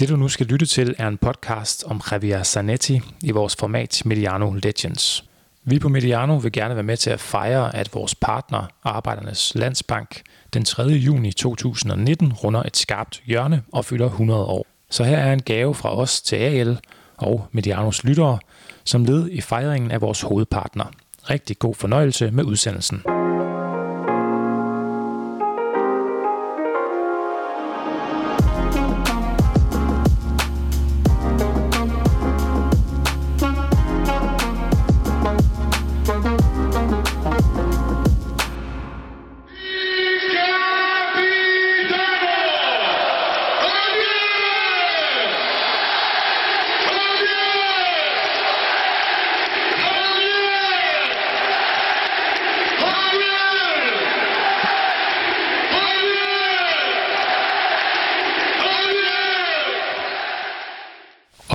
Det du nu skal lytte til er en podcast om Javier Zanetti i vores format Mediano Legends. Vi på Mediano vil gerne være med til at fejre, at vores partner, Arbejdernes Landsbank, den 3. juni 2019 runder et skarpt hjørne og fylder 100 år. Så her er en gave fra os til AL og Medianos lyttere, som led i fejringen af vores hovedpartner. Rigtig god fornøjelse med udsendelsen.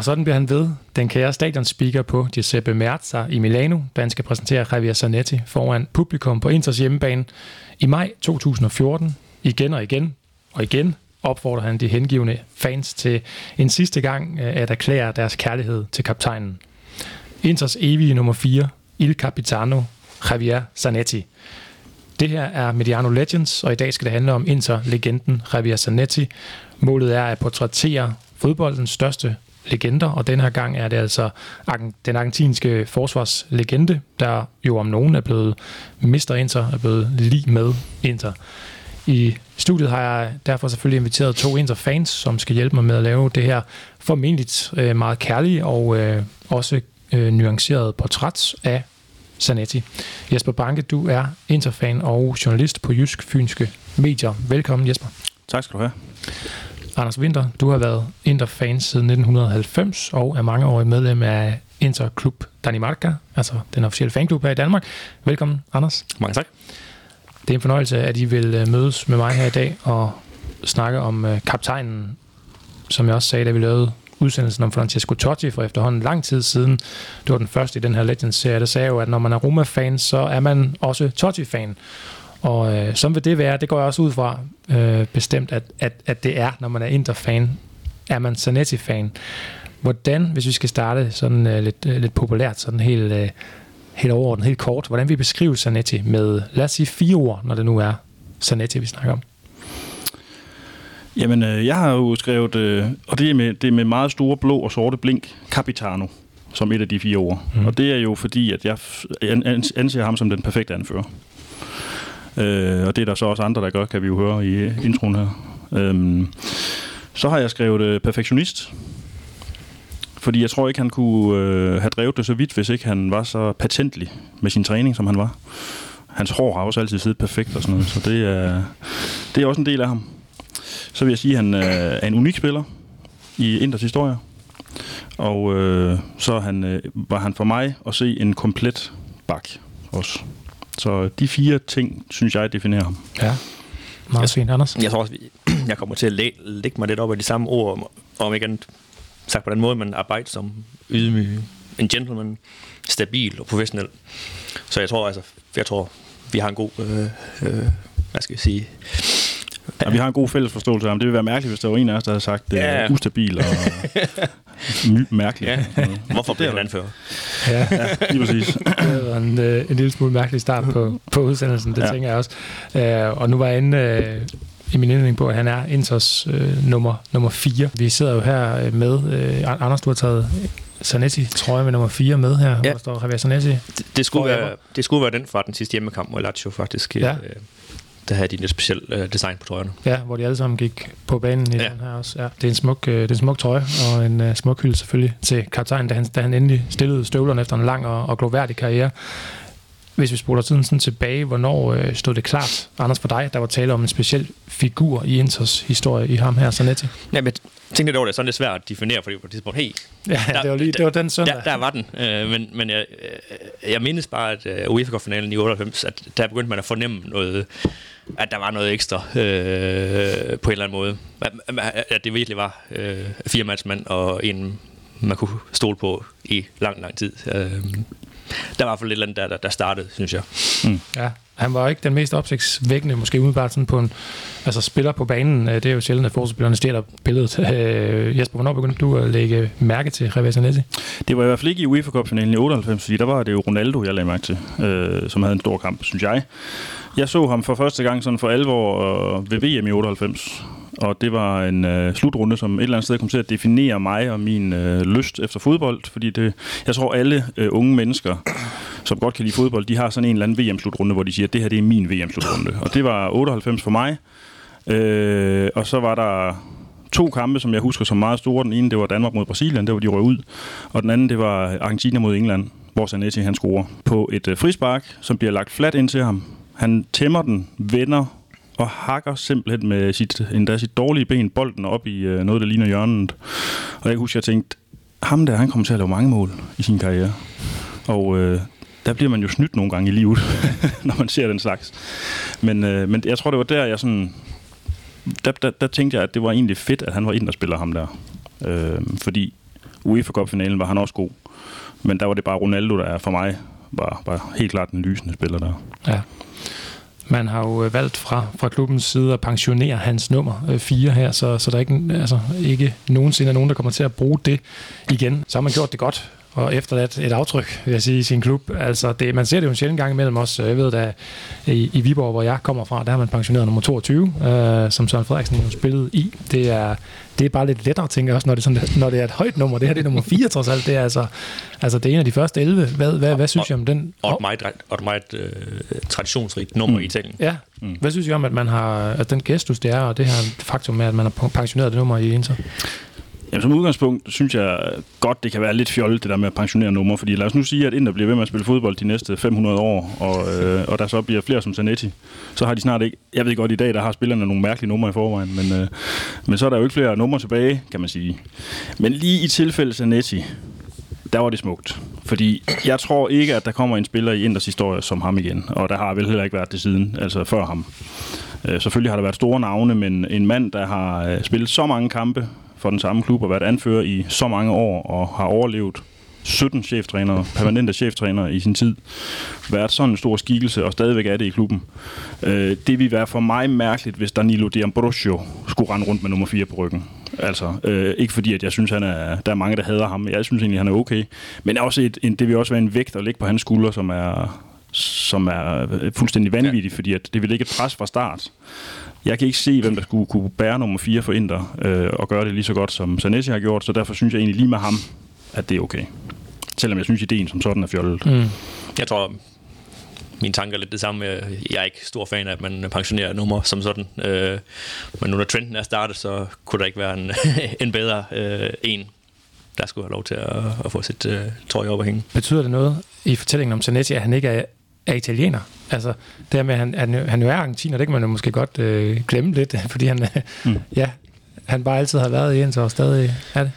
Sådan bliver han ved, den kære stadionspeaker på Giuseppe Meazza i Milano, da han skal præsentere Javier Zanetti foran publikum på Inters hjemmebane i maj 2014. Igen og igen og igen opfordrer han de hengivende fans til en sidste gang øh, at erklære deres kærlighed til kaptajnen. Inters evige nummer 4, Il Capitano, Javier Zanetti. Det her er Mediano Legends, og i dag skal det handle om Inter-legenden Javier Zanetti. Målet er at portrættere fodboldens største legender, og den her gang er det altså den argentinske forsvarslegende, der jo om nogen er blevet mister Inter, er blevet lige med Inter. I studiet har jeg derfor selvfølgelig inviteret to Inter-fans, som skal hjælpe mig med at lave det her formentlig øh, meget kærlige og øh, også øh, nuanceret portræt af Zanetti. Jesper Banke, du er Inter-fan og journalist på Jysk Fynske Medier. Velkommen Jesper. Tak skal du have. Anders Winter, du har været Inter-fan siden 1990 og er mangeårig medlem af Inter-klub Danimarca, altså den officielle fanklub her i Danmark. Velkommen, Anders. Mange tak. Det er en fornøjelse, at I vil øh, mødes med mig her i dag og snakke om uh, kaptajnen, som jeg også sagde, da vi lavede udsendelsen om Francesco Totti for efterhånden lang tid siden. Det var den første i den her Legends-serie, der sagde jo, at når man er Roma-fan, så er man også Totti-fan. Og øh, som vil det være, det går jeg også ud fra øh, bestemt, at, at, at det er, når man er Inter-fan, er man Zanetti-fan. Hvordan, hvis vi skal starte sådan øh, lidt, øh, lidt populært, sådan helt, øh, helt overordnet, helt kort, hvordan vi beskriver Zanetti med, lad os sige fire ord, når det nu er Zanetti, vi snakker om? Jamen, øh, jeg har jo skrevet, øh, og det er, med, det er med meget store blå og sorte blink, Capitano, som et af de fire ord. Mm. Og det er jo fordi, at jeg anser ham som den perfekte anfører. Øh, og det er der så også andre, der gør, kan vi jo høre i øh, introen her. Øhm, så har jeg skrevet øh, perfektionist, fordi jeg tror ikke, han kunne øh, have drevet det så vidt, hvis ikke han var så patentlig med sin træning, som han var. Hans hår har også altid siddet perfekt og sådan noget, så det er, det er også en del af ham. Så vil jeg sige, at han øh, er en unik spiller i Inders historie. Og øh, så han, øh, var han for mig at se en komplet bak også. Så de fire ting, synes jeg, definerer ham. Ja, meget fint, Anders. Jeg tror også, jeg kommer til at læ- lægge mig lidt op af de samme ord, om, om ikke sagt på den måde, man arbejder som ydmyg, en gentleman, stabil og professionel. Så jeg tror altså, jeg tror, vi har en god, øh, øh, hvad skal jeg sige, Ja, vi har en god fælles forståelse af ham. Det ville være mærkeligt, hvis der var en af os, der havde sagt, det er ja. ustabil og mærkeligt. Ja. Hvorfor bliver han anfører? Ja. ja, lige præcis. Det var en, øh, en lille smule mærkelig start på, på udsendelsen, det ja. tænker jeg også. Uh, og nu var jeg inde uh, i min indledning på, at han er Inters uh, nummer, nummer 4. Vi sidder jo her med, uh, Anders, du har taget Zanetti trøje med nummer 4 med her, ja. hvor der står Javier Zanetti. Det, det, skulle være, det skulle være den fra den sidste hjemmekamp mod Lazio faktisk. Ja. Uh, der havde de et specielt øh, design på trøjerne. Ja, hvor de alle sammen gik på banen i ja. den her også. Ja, det er en smuk, øh, det er en smuk trøje, og en øh, smuk hylde selvfølgelig til kaptajnen, da han, da han endelig stillede støvlerne efter en lang og, og gloværdig karriere. Hvis vi spoler tiden sådan tilbage, hvornår øh, stod det klart, Anders, for dig, der var tale om en speciel figur i Inters historie i ham her, Zanetti? Ja, men jeg tænkte lidt over det, er sådan lidt svært at definere, fordi på det tidspunkt, hey, ja, der, det, var lige, det var den søndag. Der, der var den, øh, men, men jeg, øh, jeg mindes bare, at uh, UEFA-finalen i 98, at der begyndte man at fornemme noget, at der var noget ekstra øh, på en eller anden måde. At, at det virkelig var øh, fire mandsmand og en, man kunne stole på i lang, lang tid. Øh, der var i hvert fald et eller andet, der, der, der startede, synes jeg. Ja, han var ikke den mest opsigtsvækkende, måske umiddelbart sådan på en altså spiller på banen. Øh, Det er jo sjældent, at forsvarsspillerne stjæler billedet. Øh, Jesper, hvornår begyndte du at lægge mærke til Javier Zanetti? Det var i hvert fald ikke i UEFA Cup-finalen i 98, fordi der var det jo Ronaldo, jeg lagde mærke til, øh, som havde en stor kamp, synes jeg. Jeg så ham for første gang sådan for alvor øh, ved VM i 98, og det var en øh, slutrunde, som et eller andet sted kom til at definere mig og min øh, lyst efter fodbold, fordi det, jeg tror alle øh, unge mennesker, som godt kan lide fodbold, de har sådan en eller anden VM-slutrunde, hvor de siger, at det her det er min VM-slutrunde. Og det var 98 for mig, øh, og så var der to kampe, som jeg husker som meget store. Den ene, det var Danmark mod Brasilien, der hvor de røg ud. Og den anden, det var Argentina mod England, hvor Zanetti han scorer på et øh, frispark, som bliver lagt fladt ind til ham. Han tæmmer den, vender og hakker simpelthen med sit, endda sit dårlige ben bolden op i øh, noget, der ligner hjørnet. Og jeg husker, jeg tænkte, ham der, han kommer til at lave mange mål i sin karriere. Og øh, der bliver man jo snydt nogle gange i livet, når man ser den slags. Men, øh, men jeg tror, det var der, jeg sådan... Der, der, der tænkte jeg, at det var egentlig fedt, at han var ind og spiller ham der. Øh, fordi UEFA Cup-finalen var han også god. Men der var det bare Ronaldo, der for mig var, var helt klart den lysende spiller der. Ja. Man har jo øh, valgt fra, fra klubbens side at pensionere hans nummer øh, 4 her, så, så der er ikke, altså, ikke nogensinde er nogen, der kommer til at bruge det igen. Så har man gjort det godt, og efterladt et aftryk, vil jeg sige, i sin klub. Altså, det, man ser det jo en sjældent gang imellem os. Øh, jeg ved, da i, i Viborg, hvor jeg kommer fra, der har man pensioneret nummer 22, øh, som Søren Frederiksen jo spillede i. Det er, det er bare lidt lettere, tænker jeg også, når det, er sådan, når det er et højt nummer. Det her det er nummer 4, trods alt. Det er, altså, altså, det er en af de første 11. Hvad, hvad, hvad synes I om den? Og et meget, og et meget øh, traditionsrigt nummer mm. i Italien. Ja. Mm. Hvad synes I om, at man har, at den gestus det er, og det her faktum med, at man har pensioneret det nummer i Inter? Jamen, som udgangspunkt synes jeg godt, det kan være lidt fjollet, det der med at pensionere nummer. Fordi lad os nu sige, at Inter bliver ved med at spille fodbold de næste 500 år, og, øh, og der så bliver flere som Zanetti. Så har de snart ikke... Jeg ved godt, i dag der har spillerne nogle mærkelige numre i forvejen, men, øh, men så er der jo ikke flere numre tilbage, kan man sige. Men lige i tilfælde Zanetti, der var det smukt. Fordi jeg tror ikke, at der kommer en spiller i Inders historie som ham igen. Og der har vel heller ikke været det siden, altså før ham. Øh, selvfølgelig har der været store navne, men en mand, der har øh, spillet så mange kampe for den samme klub og været anfører i så mange år og har overlevet 17 cheftrænere, permanente cheftrænere i sin tid, været sådan en stor skikkelse og stadigvæk er det i klubben. Øh, det ville være for mig mærkeligt, hvis Danilo Ambrosio skulle rende rundt med nummer 4 på ryggen. Altså, øh, ikke fordi, at jeg synes, han er, der er mange, der hader ham. Jeg synes egentlig, han er okay. Men også et, en, det vil også være en vægt at lægge på hans skuldre, som er, som er fuldstændig vanvittig, ja. fordi at det vil ikke et pres fra start. Jeg kan ikke se, hvem der skulle kunne bære nummer 4 for Inter øh, og gøre det lige så godt, som Zanetti har gjort, så derfor synes jeg egentlig lige med ham, at det er okay. Selvom jeg synes, ideen som sådan er fjollet. Mm. Jeg tror, min tanke er lidt det samme. Jeg er ikke stor fan af, at man pensionerer nummer som sådan. Øh, men nu når trenden er startet, så kunne der ikke være en, en bedre øh, en, der skulle have lov til at, at få sit øh, trøje op at hænge. Betyder det noget i fortællingen om Zanetti, at han ikke er, er italiener? Altså, det her med, at han, han, han jo er argentiner, det kan man jo måske godt øh, glemme lidt, fordi han, mm. ja, han bare altid har været i Inter og stadig er det.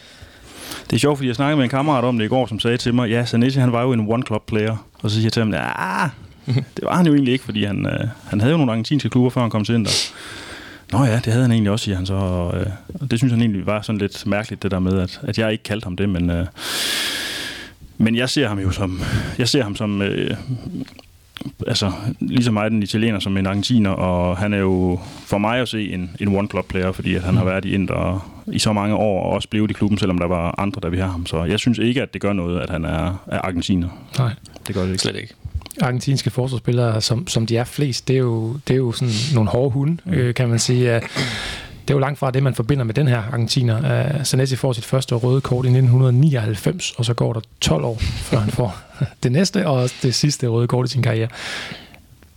Det er sjovt, fordi jeg snakkede med en kammerat om det i går, som sagde til mig, ja, Zanetti han var jo en one-club-player. Og så siger jeg til ham, ja, det var han jo egentlig ikke, fordi han, øh, han havde jo nogle argentinske klubber, før han kom til Inter. Nå ja, det havde han egentlig også, siger han så. Og, øh, og det synes han egentlig var sådan lidt mærkeligt, det der med, at, at jeg ikke kaldte ham det, men... Øh, men jeg ser ham jo som... Jeg ser ham som... Øh, altså, ligesom mig den italiener som en argentiner, og han er jo for mig at se en, en one-club-player, fordi at han mm. har været i Inter i så mange år, og også blevet i klubben, selvom der var andre, der vi har ham. Så jeg synes ikke, at det gør noget, at han er, er argentiner. Nej. Det gør det ikke. Slet ikke argentinske forsvarsspillere, som, som de er flest, det er jo, det er jo sådan nogle hårde hunde, mm. øh, kan man sige. Det er jo langt fra det, man forbinder med den her argentiner. Uh, Zanetti får sit første røde kort i 1999, og så går der 12 år, før han får det næste og det sidste røde kort i sin karriere.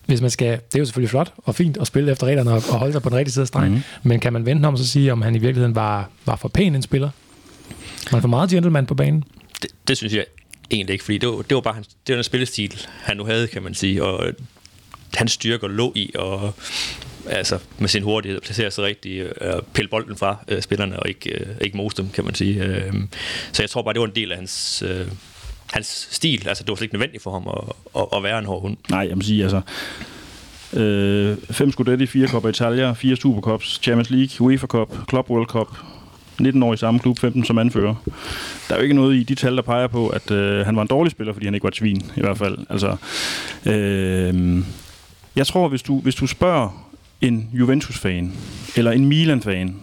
Hvis man skal, det er jo selvfølgelig flot og fint at spille efter reglerne og, og holde sig på den rigtige side af stregen, mm. men kan man vente om så sige, om han i virkeligheden var, var for pæn en spiller? Var han for meget gentleman på banen? Det, det synes jeg egentlig ikke, fordi det var, det var bare hans, det var den spillestil, han nu havde, kan man sige, og hans styrker lå i, og altså med sin hurtighed placerer placere sig rigtigt, øh, pille bolden fra øh, spillerne, og ikke, øh, ikke mose dem, kan man sige. Øh, så jeg tror bare, det var en del af hans, øh, hans stil. Altså, det var slet ikke nødvendigt for ham at, at, at være en hård hund. Nej, jeg må sige, altså, øh, fem Scudetti, fire Coppa Italia, fire Supercups, Champions League, UEFA Cup, Club World Cup, 19 år i samme klub, 15 som anfører. der er jo ikke noget i de tal, der peger på, at øh, han var en dårlig spiller, fordi han ikke var et svin, i hvert fald. Altså, øh, jeg tror, hvis du, hvis du spørger en Juventus-fan, eller en Milan-fan,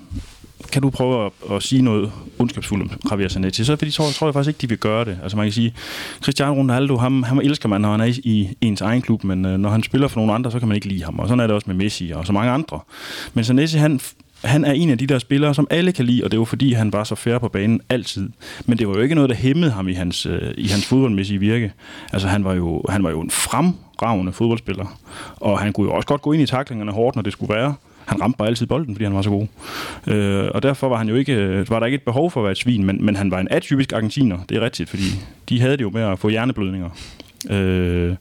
kan du prøve at, at sige noget ondskabsfuldt om Javier Zanetti? Så fordi, tror, tror jeg faktisk ikke, de vil gøre det. Altså man kan sige, Cristiano Ronaldo, ham, ham elsker man, når han er i, i ens egen klub, men øh, når han spiller for nogle andre, så kan man ikke lide ham. Og sådan er det også med Messi og så mange andre. Men Zanetti, han, han er en af de der spillere, som alle kan lide, og det var fordi, han var så fair på banen altid. Men det var jo ikke noget, der hæmmede ham i hans, øh, i hans fodboldmæssige virke. Altså han var, jo, han var jo en fremragende fodboldspiller, og han kunne jo også godt gå ind i taklingerne hårdt, når det skulle være han ramte bare altid bolden, fordi han var så god. Øh, og derfor var, han jo ikke, øh, var der ikke et behov for at være et svin, men, men han var en atypisk argentiner, det er rigtigt, fordi de havde det jo med at få hjerneblødninger. Øh,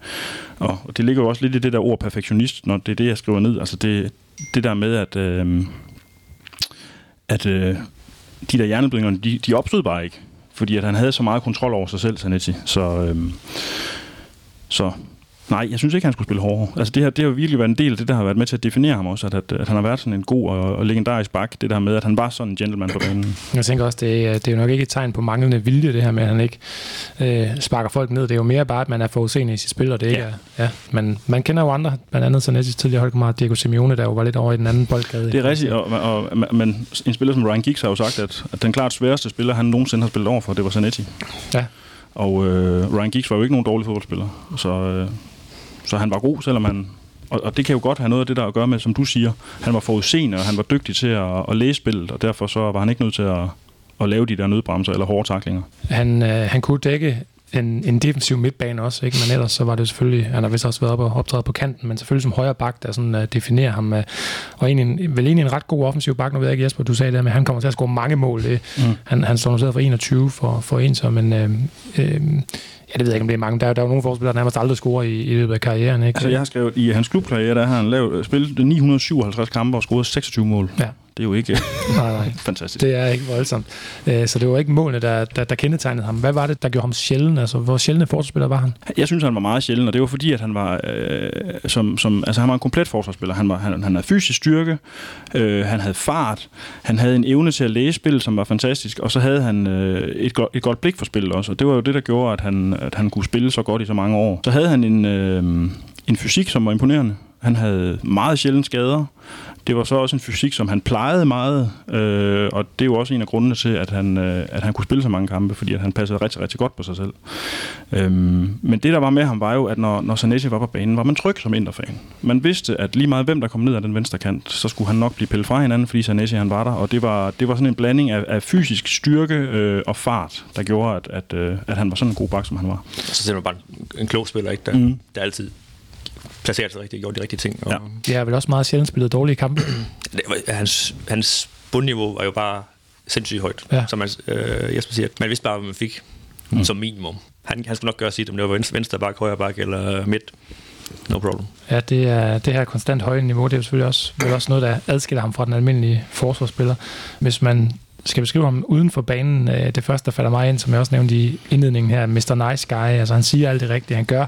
og det ligger jo også lidt i det der ord perfektionist, når det er det, jeg skriver ned. Altså det, det der med, at, øh, at øh, de der hjerneblødninger, de, de opstod bare ikke. Fordi at han havde så meget kontrol over sig selv, Sanetti. Så, øh, så Nej, jeg synes ikke, han skulle spille hårdere. Altså det, her, det har virkelig været en del af det, der har været med til at definere ham også, at, at, at han har været sådan en god og, og legendarisk bak, det der med, at han var sådan en gentleman på banen. Jeg tænker også, det er, det er jo nok ikke et tegn på manglende vilje, det her med, at han ikke øh, sparker folk ned. Det er jo mere bare, at man er forudseende i sit spil, og det ikke ja. er... Ja, men man kender jo andre, blandt andet så næste tidligere holdkammerat Diego Simeone, der jo var lidt over i den anden boldgade. Det er rigtigt, og, og, og, men en spiller som Ryan Giggs har jo sagt, at, at den klart sværeste spiller, han nogensinde har spillet over for, det var Zanetti. Ja. Og øh, Ryan Giggs var jo ikke nogen dårlig fodboldspiller, så... Øh, så han var god, selvom han... Og, og det kan jo godt have noget af det, der at gøre med, som du siger, han var forudseende, og han var dygtig til at, at læse spillet, og derfor så var han ikke nødt til at, at lave de der nødbremser eller hårde taklinger. Han, øh, han kunne dække en, en defensiv midtbane også, ikke? men ellers så var det selvfølgelig, han har vist også været op og optræde på kanten, men selvfølgelig som højre bak, der sådan uh, definerer ham, uh, og egentlig, vel egentlig en ret god offensiv bak, nu ved jeg ikke Jesper, du sagde det, men han kommer til at score mange mål. Det, mm. han, han står noteret for 21 for, for en, så, men uh, uh, Ja, det ved jeg ikke, om det er mange. Der, der er jo nogle forspillere, der nærmest aldrig scorer i, i løbet af karrieren. Ikke? Altså, jeg har skrevet, i hans klubkarriere, der har han lavet, spillet 957 kampe og scoret 26 mål. Ja. Det er jo ikke nej, nej. fantastisk. Det er ikke voldsomt. Øh, så det var ikke målene, der, der, der kendetegnede ham. Hvad var det, der gjorde ham sjælden? Altså, hvor sjældne forsvarsspiller var han? Jeg synes, han var meget sjælden, og det var fordi, at han var, øh, som, som, altså, han var en komplet forsvarsspiller. Han, var, han, han havde fysisk styrke, øh, han havde fart, han havde en evne til at læse spillet, som var fantastisk, og så havde han øh, et, go- et godt blik for spillet også, og det var jo det, der gjorde, at han, at han kunne spille så godt i så mange år. Så havde han en, øh, en fysik, som var imponerende. Han havde meget sjældent skader. Det var så også en fysik, som han plejede meget, øh, og det er jo også en af grundene til, at han, øh, at han kunne spille så mange kampe, fordi at han passede rigtig, rigtig godt på sig selv. Øhm, men det, der var med ham, var jo, at når, når Sanetti var på banen, var man tryg som interfan. Man vidste, at lige meget hvem, der kom ned af den venstre kant, så skulle han nok blive pillet fra hinanden, fordi Sanetti han var der, og det var, det var sådan en blanding af, af fysisk styrke øh, og fart, der gjorde, at, at, øh, at han var sådan en god bak, som han var. Så det var bare en klog spiller, ikke? Der, mm. der altid placeret sig rigtigt, gjort de rigtige ting. Og ja. Det er vel også meget sjældent spillet dårlige kampe. hans, hans bundniveau var jo bare sindssygt højt. Ja. Som man, øh, Jesper siger, man vidste bare, hvad man fik mm. som minimum. Han, han skulle nok gøre sit, om det var venstre, venstre bak, højre bak eller midt. No problem. Ja, det er det her konstant høje niveau, det er jo selvfølgelig også, vel også noget, der adskiller ham fra den almindelige forsvarsspiller. Hvis man skal beskrive ham uden for banen, øh, det første, der falder mig ind, som jeg også nævnte i indledningen her, Mr. Nice Guy, altså han siger alt det rigtige, han gør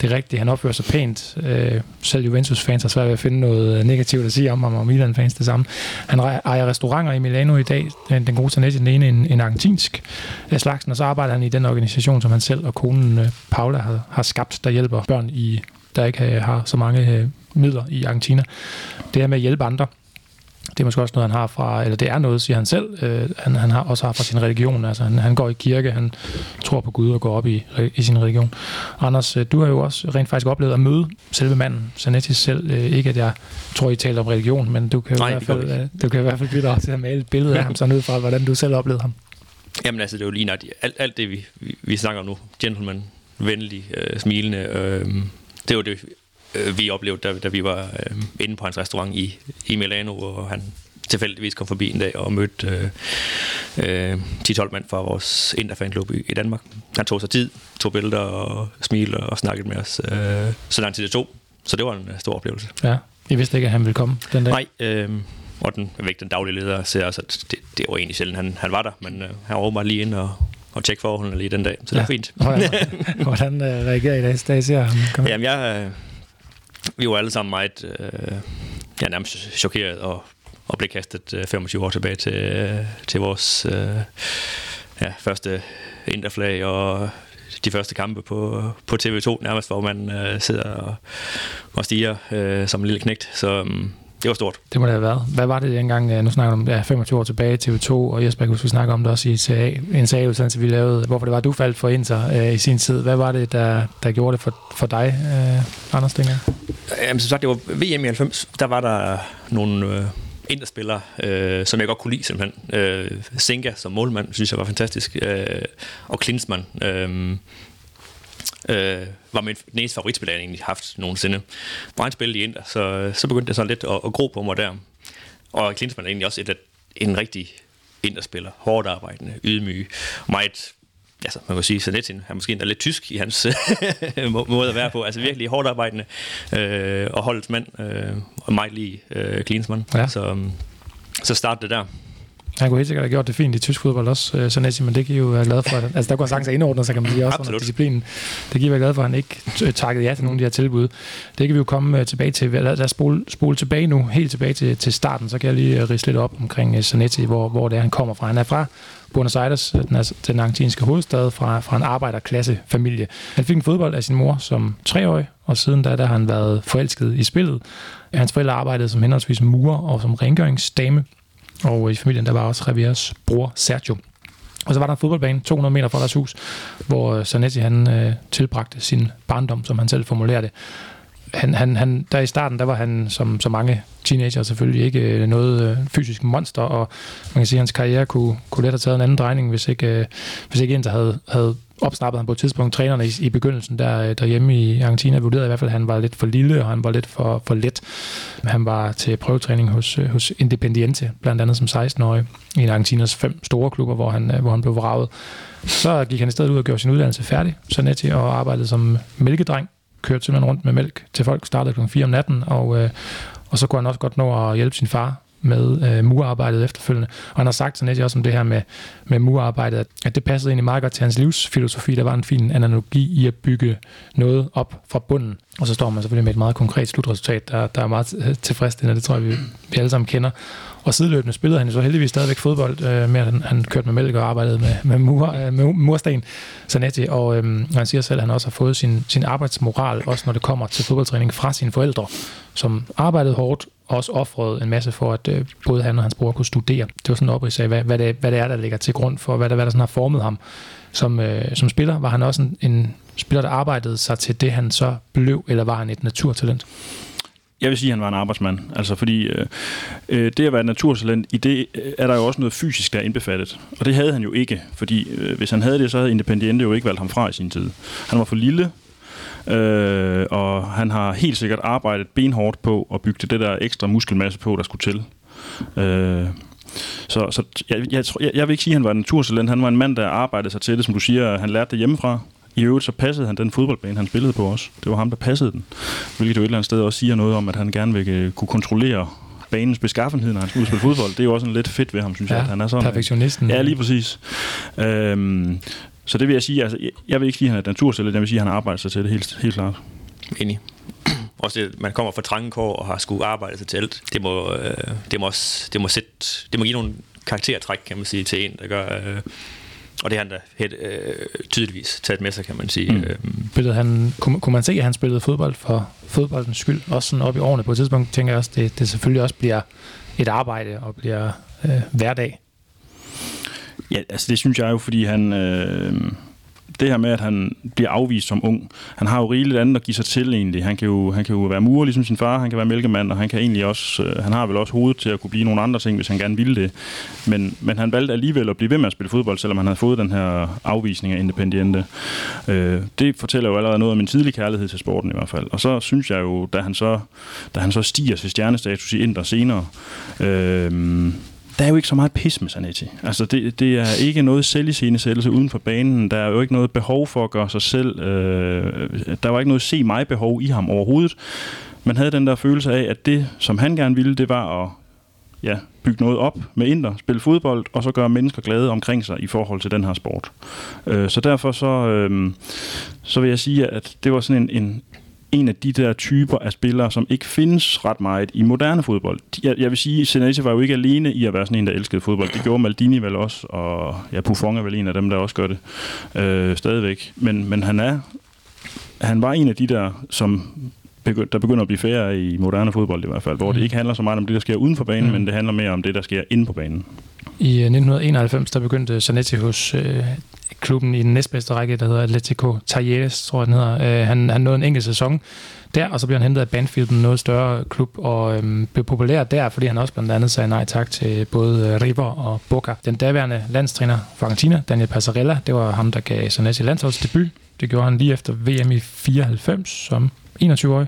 det rigtige. Han opfører sig pænt. Øh, selv Juventus-fans har svært ved at finde noget øh, negativt at sige om ham, og Milan-fans det samme. Han ejer restauranter i Milano i dag. Den gode Zanetti, den ene en, en argentinsk af slagsen, og så arbejder han i den organisation, som han selv og konen øh, Paula har, har skabt, der hjælper børn, i, der ikke øh, har så mange øh, midler i Argentina. Det her med at hjælpe andre, det er måske også noget, han har fra, eller det er noget, siger han selv, øh, han, han har også har fra sin religion. Altså, han, han går i kirke, han tror på Gud og går op i, i sin religion. Anders, øh, du har jo også rent faktisk oplevet at møde selve manden, Zanetti selv. Øh, ikke at jeg tror, I taler om religion, men du kan, Nej, i, hvert fald, øh, du kan i hvert fald bidrage til at male et billede af ham, sådan ud fra, hvordan du selv oplevede ham. Jamen altså, det er jo lige nok, alt, alt det, vi, vi, vi snakker om nu, gentleman, venlig, øh, smilende, øh, det er jo det, øh, vi oplevede, da, da vi var øh, inde på hans restaurant i, i Milano, hvor han tilfældigvis kom forbi en dag og mødte øh, øh, 10-12 mand fra vores Interfanklub i, i Danmark. Han tog sig tid, tog billeder og smilede og snakkede med os, øh, så lang tid det tog. Så det var en uh, stor oplevelse. Ja, I vidste ikke, at han ville komme den dag? Nej, øh, og den, væk, den daglige leder ser også, at det, det var egentlig sjældent, han, han var der, men øh, han var åbenbart lige ind og, og tjekke forholdene lige den dag, så ja. det er fint. Hvordan øh, reagerer I dag, ham? Jamen, jeg, øh, vi var alle sammen meget øh, ja, nærmest chokeret og, og blev kastet øh, 25 år tilbage til, øh, til vores øh, ja, første interflag og de første kampe på, på TV2 nærmest, hvor man øh, sidder og, og stiger øh, som en lille knægt. Så um, det var stort. Det må det have været. Hvad var det dengang, øh, nu snakker du om ja, 25 år tilbage, TV2, og Jesper, jeg kunne snakke om det også i CA, en sag, vi lavede, hvorfor det var, du faldt for Inter øh, i sin tid. Hvad var det, der, der gjorde det for, for dig, øh, Anders dengang? Jamen, som sagt, det var VM i 90, der var der nogle... Øh, interspillere, øh, som jeg godt kunne lide simpelthen. Øh, Senga som målmand, synes jeg var fantastisk. Øh, og Klinsmann øh, øh, var min næste favoritspiller, jeg egentlig haft nogensinde. Hvor han spillede i Inter, så, så begyndte det så lidt at, at gro på mig der. Og Klinsmann er egentlig også et, en rigtig interspiller. Hårdt arbejdende, ydmyg, meget altså, man kan sige, Sanetin er måske endda lidt tysk i hans måde at være på. Altså virkelig hårdt arbejdende øh, og holdets mand, øh, og meget lige øh, Klinsmann. Ja. Så, så start det der. Han kunne helt sikkert have gjort det fint i tysk fodbold også, øh, Sanetti, men det kan I jo være glad for. Altså, der kunne han sagtens have indordnet sig, kan man sige, også Absolut. under disciplinen. Det giver være glad for, at han ikke takkede ja til nogle af de her tilbud. Det kan vi jo komme øh, tilbage til. Lad os spole, spole tilbage nu, helt tilbage til, til starten, så kan jeg lige øh, rise lidt op omkring Sanetti, hvor, hvor det er, han kommer fra. Han er fra Buenos Aires, den, er, den argentinske hovedstad, fra, fra en arbejderklassefamilie. Han fik en fodbold af sin mor som treårig, og siden da der har han været forelsket i spillet. Hans forældre arbejdede som henholdsvis murer og som rengøringsdame, og i familien der var også Javieres bror Sergio. Og så var der en fodboldbane 200 meter fra deres hus, hvor øh, Zanetti han øh, tilbragte sin barndom, som han selv formulerede det han, han, han, der i starten, der var han som så mange teenager selvfølgelig ikke øh, noget øh, fysisk monster, og man kan sige, at hans karriere kunne, kunne let have taget en anden drejning, hvis ikke, øh, hvis ikke Inter havde, havde opsnappede han på et tidspunkt. Trænerne i, i begyndelsen der, øh, derhjemme i Argentina vurderede i hvert fald, at han var lidt for lille, og han var lidt for, for let. Han var til prøvetræning hos, øh, hos Independiente, blandt andet som 16-årig, i en Argentinas fem store klubber, hvor han, øh, hvor han blev vraget. Så gik han i stedet ud og gjorde sin uddannelse færdig, Zanetti, og arbejdede som mælkedreng kørte simpelthen rundt med mælk til folk, startede kl. 4 om natten, og, og så kunne han også godt nå at hjælpe sin far med øh, murarbejdet efterfølgende. Og han har sagt sådan lidt også om det her med, med murarbejdet, at, at det passede egentlig meget godt til hans livsfilosofi. Der var en fin analogi i at bygge noget op fra bunden. Og så står man selvfølgelig med et meget konkret slutresultat, der, der er meget tilfredsstillende. Det tror jeg, vi, vi alle sammen kender. Og sideløbende spillede han jo så heldigvis stadigvæk fodbold, øh, med at han, han kørte med mælk og arbejdede med, med, mur, øh, med mursten, Zanetti. Og øh, han siger selv, at han også har fået sin, sin arbejdsmoral, også når det kommer til fodboldtræning fra sine forældre, som arbejdede hårdt, og også offrede en masse for, at øh, både han og hans bror kunne studere. Det var sådan en oprids af, hvad, hvad, det, hvad det er, der ligger til grund for, hvad der, hvad der sådan har formet ham. Som, øh, som spiller var han også en, en spiller, der arbejdede sig til det, han så blev, eller var han et naturtalent? Jeg vil sige, at han var en arbejdsmand. Altså, fordi øh, øh, det at være et naturtalent, i det øh, er der jo også noget fysisk, der er indbefattet. Og det havde han jo ikke, fordi øh, hvis han havde det, så havde Independiente jo ikke valgt ham fra i sin tid. Han var for lille, øh, og han har helt sikkert arbejdet benhårdt på at bygge det der ekstra muskelmasse på, der skulle til. Øh, så, så jeg, jeg, jeg, jeg vil ikke sige, at han var en naturtalent. Han var en mand, der arbejdede sig til det, som du siger, han lærte det hjemmefra. I øvrigt så passede han den fodboldbane, han spillede på os. Det var ham, der passede den. Hvilket jo et eller andet sted også siger noget om, at han gerne vil øh, kunne kontrollere banens beskaffenhed, når han skal spille fodbold. Det er jo også en lidt fedt ved ham, synes ja, jeg. At han er sådan, perfektionisten. Ja, lige præcis. Øhm, så det vil jeg sige, altså, jeg vil ikke sige, at han er naturcellet, jeg vil sige, at han har arbejdet sig til det helt, helt klart. Enig. Også det, man kommer fra trangekår og har skulle arbejde sig til alt. Det må, øh, det må, også, det må, sætte, det må give nogle karaktertræk, kan man sige, til en, der gør, øh, og det har han da helt, øh, tydeligvis taget med sig, kan man sige. Mm. Øhm. han, kunne, kunne man se, at han spillede fodbold for fodboldens skyld? Også sådan op i årene på et tidspunkt, tænker jeg også, det, det selvfølgelig også bliver et arbejde og bliver øh, hverdag. Ja, altså det synes jeg jo, fordi han... Øh det her med, at han bliver afvist som ung, han har jo rigeligt andet at give sig til egentlig. Han kan jo, han kan jo være murer ligesom sin far, han kan være mælkemand, og han kan egentlig også, øh, han har vel også hovedet til at kunne blive nogle andre ting, hvis han gerne ville det. Men, men han valgte alligevel at blive ved med at spille fodbold, selvom han havde fået den her afvisning af Independiente. Øh, det fortæller jo allerede noget om min tidlige kærlighed til sporten i hvert fald. Og så synes jeg jo, da han så, da han så stiger til stjernestatus i Inter senere, øh, der er jo ikke så meget pis med Zanetti. Altså, det, det er ikke noget selviscenesættelse uden for banen. Der er jo ikke noget behov for at gøre sig selv... Øh, der var ikke noget se mig behov i ham overhovedet. Man havde den der følelse af, at det, som han gerne ville, det var at ja, bygge noget op med Inter, spille fodbold, og så gøre mennesker glade omkring sig i forhold til den her sport. Øh, så derfor så, øh, så vil jeg sige, at det var sådan en, en en af de der typer af spillere, som ikke findes ret meget i moderne fodbold. Jeg, jeg vil sige, Senesi var jo ikke alene i at være sådan en, der elskede fodbold. Det gjorde Maldini vel også, og ja, Buffon er vel en af dem, der også gør det øh, stadigvæk. Men, men han er han var en af de der, som der begynder at blive færre i moderne fodbold i hvert fald, hvor mm. det ikke handler så meget om det, der sker uden for banen, mm. men det handler mere om det, der sker inde på banen. I 1991, der begyndte Zanetti hos øh, klubben i den næstbedste række, der hedder Atletico Talleres, tror jeg den hedder. Øh, han, han nåede en enkelt sæson der, og så blev han hentet af Banfield, en noget større klub, og øhm, blev populær der, fordi han også blandt andet sagde nej tak til både øh, River og Boca. Den daværende landstræner for Argentina, Daniel Passarella, det var ham, der gav Zanetti landsholdsdebut. Det gjorde han lige efter VM i 94 som 21-årig,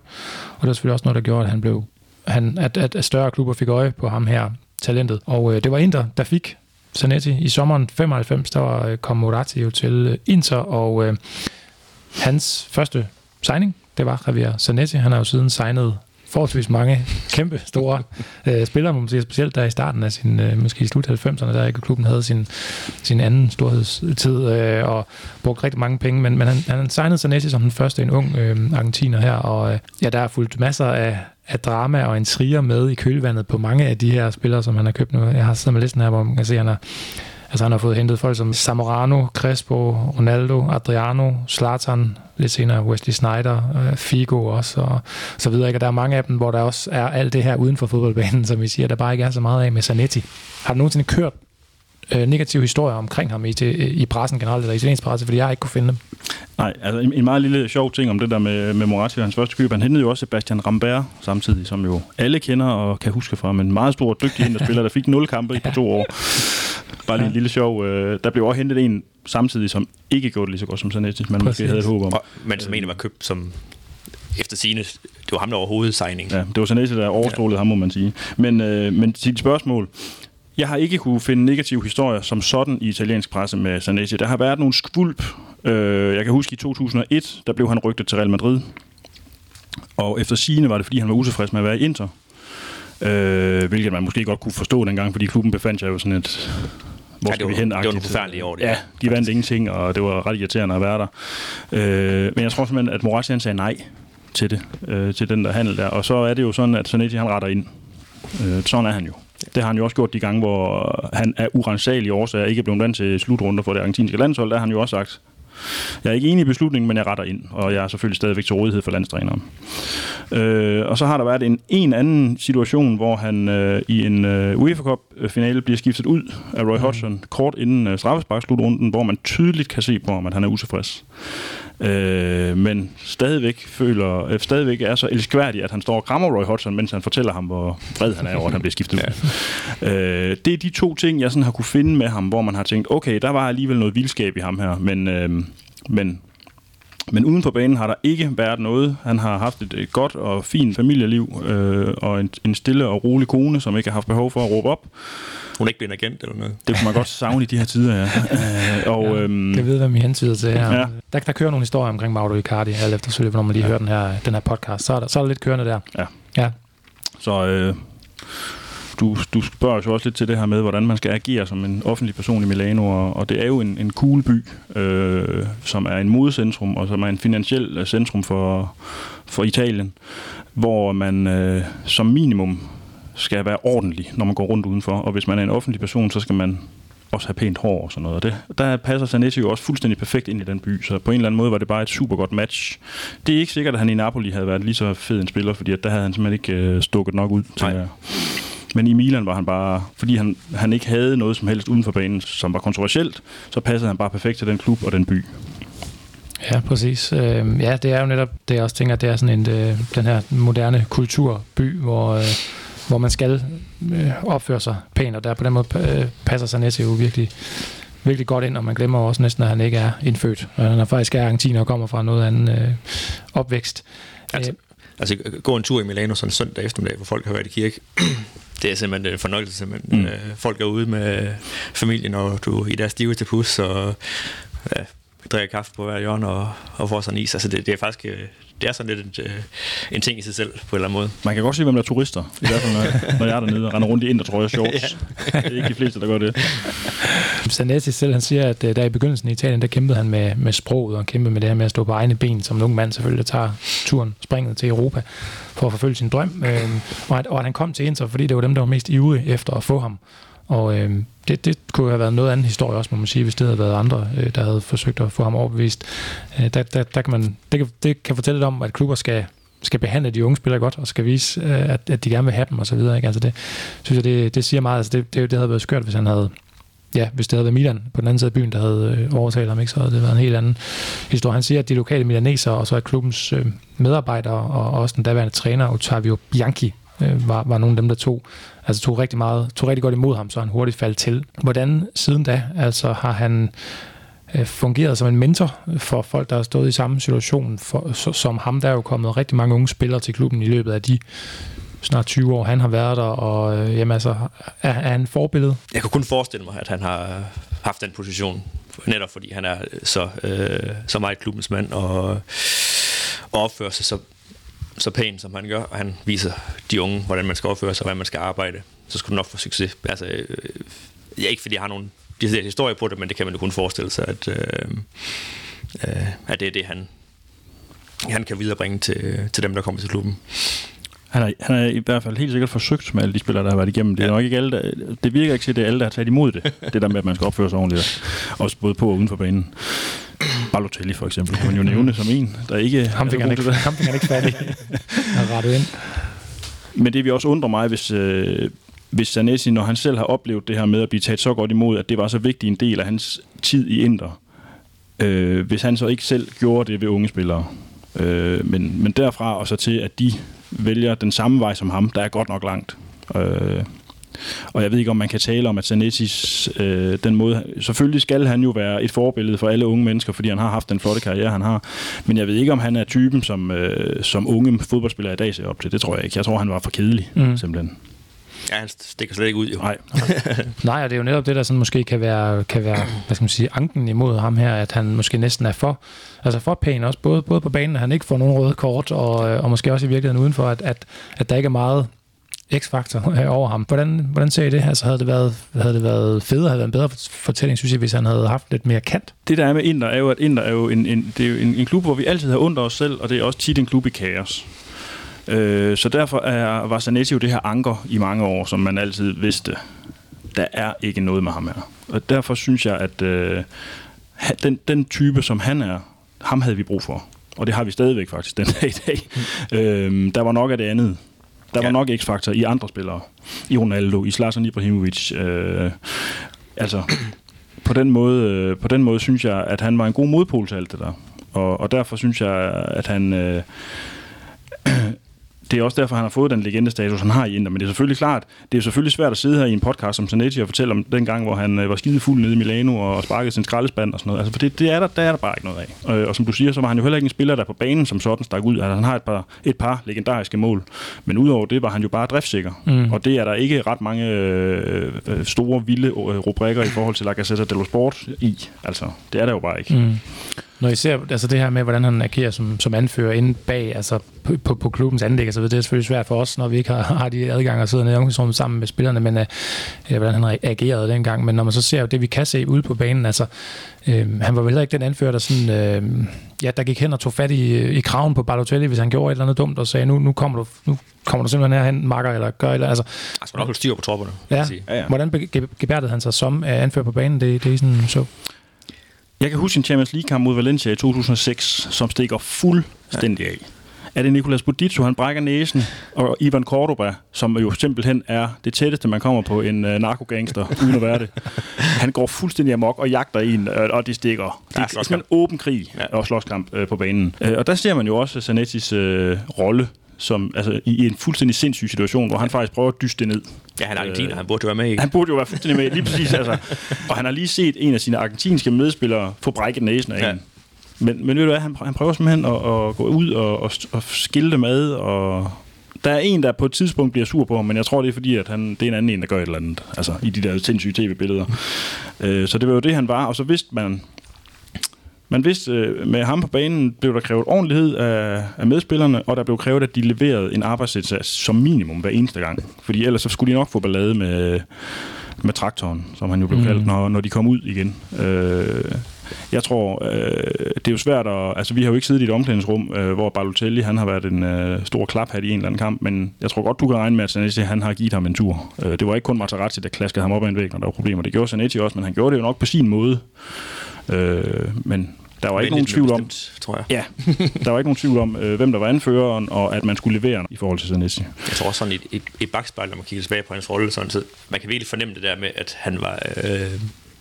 og det var selvfølgelig også noget, der gjorde, at han blev han, at, at, at større klubber fik øje på ham her, talentet. Og øh, det var Inter, der fik Zanetti. I sommeren 95, der var, øh, kom Moratti jo til øh, Inter, og øh, hans første signing, det var Javier Zanetti. Han har jo siden signet forholdsvis mange kæmpe store øh, spillere, må man sige, specielt der i starten af sin, øh, måske i slut 90'erne, der ikke klubben havde sin, sin anden storhedstid øh, og brugte rigtig mange penge, men, men han, han signede Zanetti som den første en ung øh, argentiner her, og øh, ja, der er fulgt masser af, af drama og intriger med i kølvandet på mange af de her spillere, som han har købt nu. Jeg har siddet med listen her, hvor man kan se, at han har Altså han har fået hentet folk som Samorano, Crespo, Ronaldo, Adriano, Zlatan, lidt senere Wesley Snyder, øh, Figo også, og så videre. Ikke? Og der er mange af dem, hvor der også er alt det her uden for fodboldbanen, som vi siger, der bare ikke er så meget af med Zanetti. Har du nogensinde kørt øh, negative historier omkring ham i, til, i pressen generelt, eller italiensk presse, fordi jeg ikke kunne finde dem? Nej, altså en, en meget lille sjov ting om det der med, med Moratti og hans første køb. Han hentede jo også Sebastian Rambert samtidig, som jo alle kender og kan huske fra, men en meget stor dygtig spiller, der fik nul kampe i på to år. Bare lige en lille sjov. Øh, der blev også hentet en samtidig, som ikke gjorde det lige så godt som Zanetti, man måske havde et håb om. Og, men som egentlig var købt som efter sine, det var ham, der var hovedsigning. Ja, det var Zanetti, der overstrålede ja. ham, må man sige. Men, øh, men til dit spørgsmål, jeg har ikke kunne finde negative historier som sådan i italiensk presse med Zanetti. Der har været nogle skvulp. Øh, jeg kan huske i 2001, der blev han rygtet til Real Madrid. Og efter sigende var det, fordi han var utilfreds med at være i Inter. Øh, hvilket man måske godt kunne forstå dengang, fordi klubben befandt sig jo sådan et... Hvor ja, skal vi hen? Det var nogle forfærdelige år. Det, ja, de vandt ingenting, og det var ret irriterende at være der. Øh, men jeg tror simpelthen, at Moratti sagde nej til det, øh, til den der handel der. Og så er det jo sådan, at Zanetti han retter ind. Øh, sådan er han jo. Det har han jo også gjort de gange, hvor han af urensagelige årsager ikke er blevet vant til slutrunder for det argentinske landshold. Der har han jo også sagt, jeg er ikke enig i beslutningen, men jeg retter ind, og jeg er selvfølgelig stadigvæk til rådighed for landstræneren. Øh, og så har der været en, en anden situation, hvor han øh, i en øh, UEFA Cup-finale bliver skiftet ud af Roy mm. Hodgson kort inden øh, straffesparkslutrunden, hvor man tydeligt kan se på ham, at han er utilfreds øh, men stadigvæk føler, øh, stadigvæk er så elskværdig, at han står og krammer Roy Hodgson, mens han fortæller ham, hvor vred han er over, at han bliver skiftet ud. Ja. Øh, det er de to ting, jeg sådan har kunne finde med ham, hvor man har tænkt, okay, der var alligevel noget vildskab i ham her, men, øh, men men uden for banen har der ikke været noget. Han har haft et, et godt og fint familieliv, øh, og en, en stille og rolig kone, som ikke har haft behov for at råbe op. Hun er ikke blevet agent eller noget. Det kunne man godt savne i de her tider, ja. Øh, og, ja, øhm, jeg ved, hvad vi hentyder til her. Ja. Der, der kører nogle historier omkring Mauro Icardi, alt efter selvfølgelig, når man lige ja. hører den her, den her podcast. Så er, der, så er der lidt kørende der. Ja. ja. Så øh, du, du spørger jo også lidt til det her med, hvordan man skal agere som en offentlig person i Milano, og, og det er jo en, en cool by, øh, som er en modecentrum, og som er en finansiel øh, centrum for, for Italien, hvor man øh, som minimum skal være ordentlig, når man går rundt udenfor. Og hvis man er en offentlig person, så skal man også have pænt hår og sådan noget. Og det, der passer Sanetti jo også fuldstændig perfekt ind i den by, så på en eller anden måde var det bare et super godt match. Det er ikke sikkert, at han i Napoli havde været lige så fed en spiller, fordi at der havde han simpelthen ikke øh, stukket nok ud til Nej. Men i Milan var han bare, fordi han, han ikke havde noget som helst uden for banen, som var kontroversielt, så passede han bare perfekt til den klub og den by. Ja, præcis. Øh, ja, det er jo netop det, jeg også tænker, at det er sådan en, øh, den her moderne kulturby, hvor, øh, hvor man skal øh, opføre sig pænt, og der på den måde øh, passer sig Næsse jo virkelig, virkelig godt ind, og man glemmer også næsten, at han ikke er indfødt. Og han er faktisk er argentiner og kommer fra noget andet øh, opvækst. Altså, altså gå en tur i Milano sådan en søndag eftermiddag, hvor folk har været i kirke, det er simpelthen en fornøjelse. Simpelthen. Mm. Øh, folk er ude med familien, og du i deres stive til pus, og ja, drikker kaffe på hver hjørne og, og får sådan is. Altså det, det er faktisk det er sådan lidt en, øh, en ting i sig selv, på en eller anden måde. Man kan godt se, hvem der er turister, i hvert fald når, når jeg er dernede og render rundt i indertrøje og shorts. ja. Det er ikke de fleste, der gør det. Zanetti selv, han siger, at øh, der i begyndelsen i Italien, der kæmpede han med, med sproget og kæmpede med det her med at stå på egne ben, som en ung mand selvfølgelig, der tager turen, springet til Europa for at forfølge sin drøm. Øh, og, at, og at han kom til Inter, fordi det var dem, der var mest ivrige efter at få ham. Og øh, det, det kunne have været noget anden historie også, må man sige, hvis det havde været andre, øh, der havde forsøgt at få ham overbevist. Øh, der, der, der kan man, det, kan, det kan fortælle lidt om, at klubber skal, skal behandle de unge spillere godt, og skal vise, øh, at, at de gerne vil have dem, og så videre. Ikke? Altså det, synes jeg, det, det siger meget. Altså det, det, det havde været skørt, hvis han havde ja, hvis det havde været Milan på den anden side af byen, der havde øh, overtalt ham, ikke, så havde det været en helt anden historie. Han siger, at de lokale milanesere, og så er klubbens øh, medarbejdere, og også den daværende træner, Ottavio Bianchi, øh, var, var nogle af dem, der tog, altså tog rigtig meget, tog rigtig godt imod ham, så han hurtigt faldt til. Hvordan siden da, altså har han øh, fungeret som en mentor for folk, der har stået i samme situation for, så, som ham. Der er jo kommet rigtig mange unge spillere til klubben i løbet af de snart 20 år, han har været der, og øh, jamen, altså, er, er han forbillede? Jeg kan kun forestille mig, at han har haft den position, netop fordi han er så, øh, så meget klubbens mand, og, og opfører sig så så pænt, som han gør, og han viser de unge, hvordan man skal opføre sig, hvordan man skal arbejde, så skulle du nok få succes. Altså, øh, ja, ikke fordi jeg har nogen historie på det, men det kan man jo kun forestille sig, at, øh, øh, at det er det, han, han kan viderebringe til, til dem, der kommer til klubben. Han har, han har i hvert fald helt sikkert forsøgt med alle de spillere, der har været igennem. Det, er ja. nok ikke alle, der, det virker ikke til, at det er alle, der har taget imod det. det der med, at man skal opføre sig ordentligt. Også både på og uden for banen. Balotelli for eksempel, kan man jo nævne som en, der ikke ham fik han ikke, ham fik han ikke fat i. Rettet ind. Men det vi også undrer mig, hvis, øh, hvis Zanetti, når han selv har oplevet det her med at blive taget så godt imod, at det var så vigtig en del af hans tid i Inter, øh, hvis han så ikke selv gjorde det ved unge spillere. Øh, men, men derfra og så til, at de vælger den samme vej som ham, der er godt nok langt. Øh, og jeg ved ikke, om man kan tale om, at Zanettis, øh, den måde... Selvfølgelig skal han jo være et forbillede for alle unge mennesker, fordi han har haft den flotte karriere, han har. Men jeg ved ikke, om han er typen, som, øh, som unge fodboldspillere i dag ser op til. Det tror jeg ikke. Jeg tror, han var for kedelig, mm. simpelthen. Ja, han stikker slet ikke ud, jo. Nej. Nej, og det er jo netop det, der sådan måske kan være, kan være hvad skal man sige, anken imod ham her, at han måske næsten er for, altså for pæn også, både, både på banen, at han ikke får nogen røde kort, og, og måske også i virkeligheden udenfor, at, at, at der ikke er meget x-faktor over ham. Hvordan, hvordan ser I det? Altså, havde det været, havde det været federe, havde det været en bedre fortælling, synes jeg, hvis han havde haft lidt mere kant? Det der er med Inter, er jo, at Inter er jo en, en, det er jo en, en klub, hvor vi altid har under os selv, og det er også tit en klub i kaos. Øh, så derfor er, var Zanetti jo det her anker i mange år, som man altid vidste. Der er ikke noget med ham her. Og derfor synes jeg, at øh, den, den type, som han er, ham havde vi brug for. Og det har vi stadigvæk faktisk den dag i dag. Mm. Øh, der var nok af det andet. Der var ja. nok x-faktor i andre spillere. I Ronaldo, i Zlatan Ibrahimovic. Øh, altså, på den, måde, øh, på den måde synes jeg, at han var en god modpol til alt det der. Og, og derfor synes jeg, at han... Øh, det er også derfor, han har fået den legendestatus, han har i Inter. Men det er selvfølgelig klart, det er selvfølgelig svært at sidde her i en podcast som Zanetti og fortælle om den gang, hvor han øh, var skide fuld nede i Milano og sparkede sin skraldespand og sådan noget. Altså, for det, det er der, der er der bare ikke noget af. Og, øh, og som du siger, så var han jo heller ikke en spiller, der på banen som sådan stak ud. Altså, han har et par, et par legendariske mål. Men udover det var han jo bare driftsikker. Mm. Og det er der ikke ret mange øh, øh store, vilde øh, rubrikker i forhold til La Gazzetta dello Sport i. Altså, det er der jo bare ikke. Mm. Når I ser altså det her med, hvordan han agerer som, som anfører inde bag, altså på, på, på klubbens anlæg, så det er selvfølgelig svært for os, når vi ikke har, har de adgange og sidder nede i omklædningsrummet sammen med spillerne, men uh, hvordan han agerede dengang. Men når man så ser det, vi kan se ude på banen, altså øh, han var vel heller ikke den anfører, der sådan, øh, ja, der gik hen og tog fat i, i kraven på Balotelli, hvis han gjorde et eller andet dumt, og sagde, nu, nu kommer du, nu kommer du simpelthen herhen, makker, eller gør eller altså. Han skal nok styr på tropperne. Ja. ja, ja. Hvordan gebærdede han sig som anfører på banen? Det, det er sådan så. Jeg kan huske en Champions League-kamp mod Valencia i 2006, som stikker fuldstændig af. Er det Nicolas Buditso, han brækker næsen, og Ivan Cordoba, som jo simpelthen er det tætteste, man kommer på en uh, narkogangster, uden at være det. Han går fuldstændig amok og jagter en, uh, og de stikker. Det er sådan en åben krig ja. og slåskamp uh, på banen. Uh, og der ser man jo også Sanettis uh, rolle som, altså, i en fuldstændig sindssyg situation, hvor han faktisk prøver at dyste ned. Ja, han er argentiner, øh, han burde jo være med, ikke? Han burde jo være fuldstændig med, lige præcis. Altså. Og han har lige set en af sine argentinske medspillere få brækket næsen af ja. en. Men, men ved du hvad, han, han prøver simpelthen at, at gå ud og, og, og skille det med, og der er en, der på et tidspunkt bliver sur på ham, men jeg tror, det er fordi, at han, det er en anden en, der gør et eller andet. Altså, i de der sindssyge tv-billeder. Øh, så det var jo det, han var. Og så vidste man, Man vidste, øh, med ham på banen blev der krævet ordentlighed af, af medspillerne, og der blev krævet, at de leverede en arbejdsindsats som minimum hver eneste gang. Fordi ellers så skulle de nok få ballade med, med traktoren, som han jo blev Mm. kaldt, når, når de kom ud igen. Øh, jeg tror, øh, det er jo svært at... Altså, vi har jo ikke siddet i et omklædningsrum, øh, hvor Balotelli, han har været en øh, stor klaphat i en eller anden kamp, men jeg tror godt, du kan regne med, at Zanetti, han har givet ham en tur. Øh, det var ikke kun Materazzi, der klaskede ham op ad en væg, når der var problemer. Det gjorde Zanetti også, men han gjorde det jo nok på sin måde. Øh, men der var ikke nogen tvivl om, bestemt, tror jeg. ja, der var ikke nogen tvivl om, øh, hvem der var anføreren, og at man skulle levere i forhold til Zanetti. Jeg tror også sådan i, i, i bagspejl, når man kigger tilbage på hans rolle, sådan, så man kan virkelig fornemme det der med, at han var øh,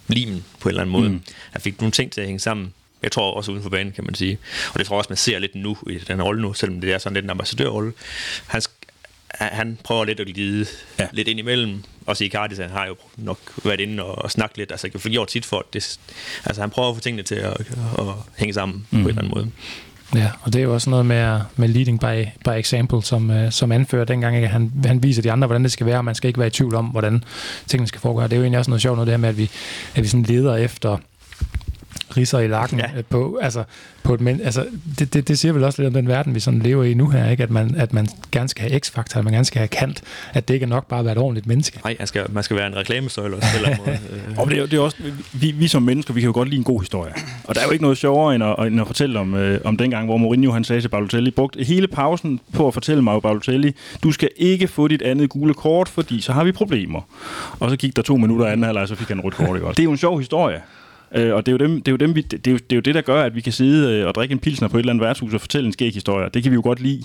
limen på en eller anden måde. Mm. Mm. Han fik nogle ting til at hænge sammen. Jeg tror også uden for banen, kan man sige. Og det tror jeg også, man ser lidt nu i den rolle nu, selvom det er sådan lidt en ambassadørrolle. Han, han prøver lidt at glide Ja. lidt ind imellem. Også i Cardis, han har jo nok været inde og, og snakket lidt. Altså, jeg har gjort tit for, at det, altså, han prøver at få tingene til at, at hænge sammen mm. på en eller anden måde. Ja, og det er jo også noget med, med leading by, by example, som, uh, som anfører dengang, at han, han viser de andre, hvordan det skal være, og man skal ikke være i tvivl om, hvordan tingene skal foregå. Det er jo egentlig også noget sjovt noget, det her med, at vi, at vi sådan leder efter riser i lakken ja. Ja. på, altså, på et men, altså, det, det, det siger vel også lidt om den verden, vi sådan lever i nu her, ikke? At, man, at man gerne skal have x-faktor, at man gerne skal have kant, at det ikke er nok bare at være et ordentligt menneske. Nej, han skal, man skal være en reklamesøjle også, på en eller måde. Øh, Og det er, det er også, vi, vi som mennesker, vi kan jo godt lide en god historie. Og der er jo ikke noget sjovere end at, end at fortælle om, øh, om dengang, hvor Mourinho han sagde til Balotelli, brugte hele pausen på at fortælle mig, Balotelli, du skal ikke få dit andet gule kort, fordi så har vi problemer. Og så gik der to minutter anden halvleg, så fik han rødt kort. Ikke? Det er jo en sjov historie. Øh, og det er, jo dem, det, er jo dem, vi, det, er jo, det er jo det, der gør, at vi kan sidde øh, og drikke en pilsner på et eller andet værtshus og fortælle en skæg historie. Det kan vi jo godt lide.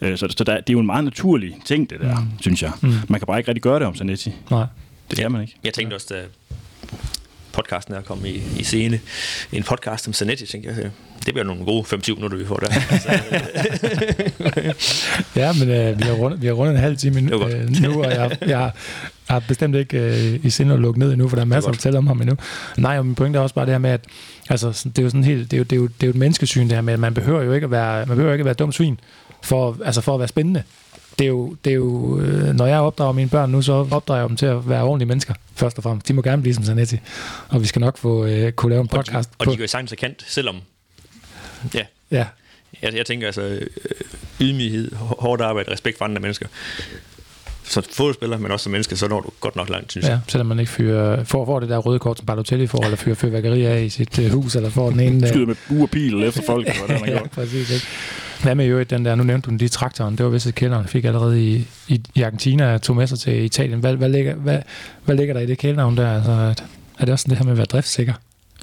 Øh, så så der, det er jo en meget naturlig ting, det der, mm. synes jeg. Mm. Man kan bare ikke rigtig gøre det om Zanetti. Nej. Det kan man ikke. Jeg tænkte også, da podcasten er kommet i, i scene, en podcast om Zanetti, tænkte jeg, øh, det bliver nogle gode 5-7 minutter, vi får der. Ja, men øh, vi, har rundet, vi har rundet en halv time nu, godt. øh, nu og jeg, jeg har bestemt ikke øh, i sinde at lukke ned endnu, for der er masser at fortælle om ham endnu. Nej, og min pointe er også bare det her med, at altså, det er jo sådan helt, det er jo, det er jo, det er jo et menneskesyn det her med, at man behøver jo ikke at være, man behøver ikke at være et dumt svin, for, altså for at være spændende. Det er jo, det er jo øh, når jeg opdrager mine børn nu, så opdrager jeg dem til at være ordentlige mennesker, først og fremmest. De må gerne blive som Zanetti, og vi skal nok få øh, kunne lave en og, de, podcast og de går i sagtens kant, selvom... Ja, Ja, jeg, jeg tænker altså øh, ydmyghed, hår- hårdt arbejde, respekt for andre mennesker. Som fodboldspiller, men også som menneske, så når du godt nok langt, synes jeg. Ja, selvom man ikke fyrer, får, får det der røde kort, som Balotelli får, eller fyrer fyrværkeri af i sit øh, hus, eller får den ene... øh, Skyder med og pil efter folk, eller hvordan man ja, præcis. Ikke? Hvad med jo den der, nu nævnte du den lige traktoren, det var vist et kælderen, fik allerede i, i, i Argentina, tog med sig til Italien. Hvad, hvad, ligger, hvad, hvad ligger der i det kældnavn der? Altså, at, er det også sådan det her med at være driftssikker?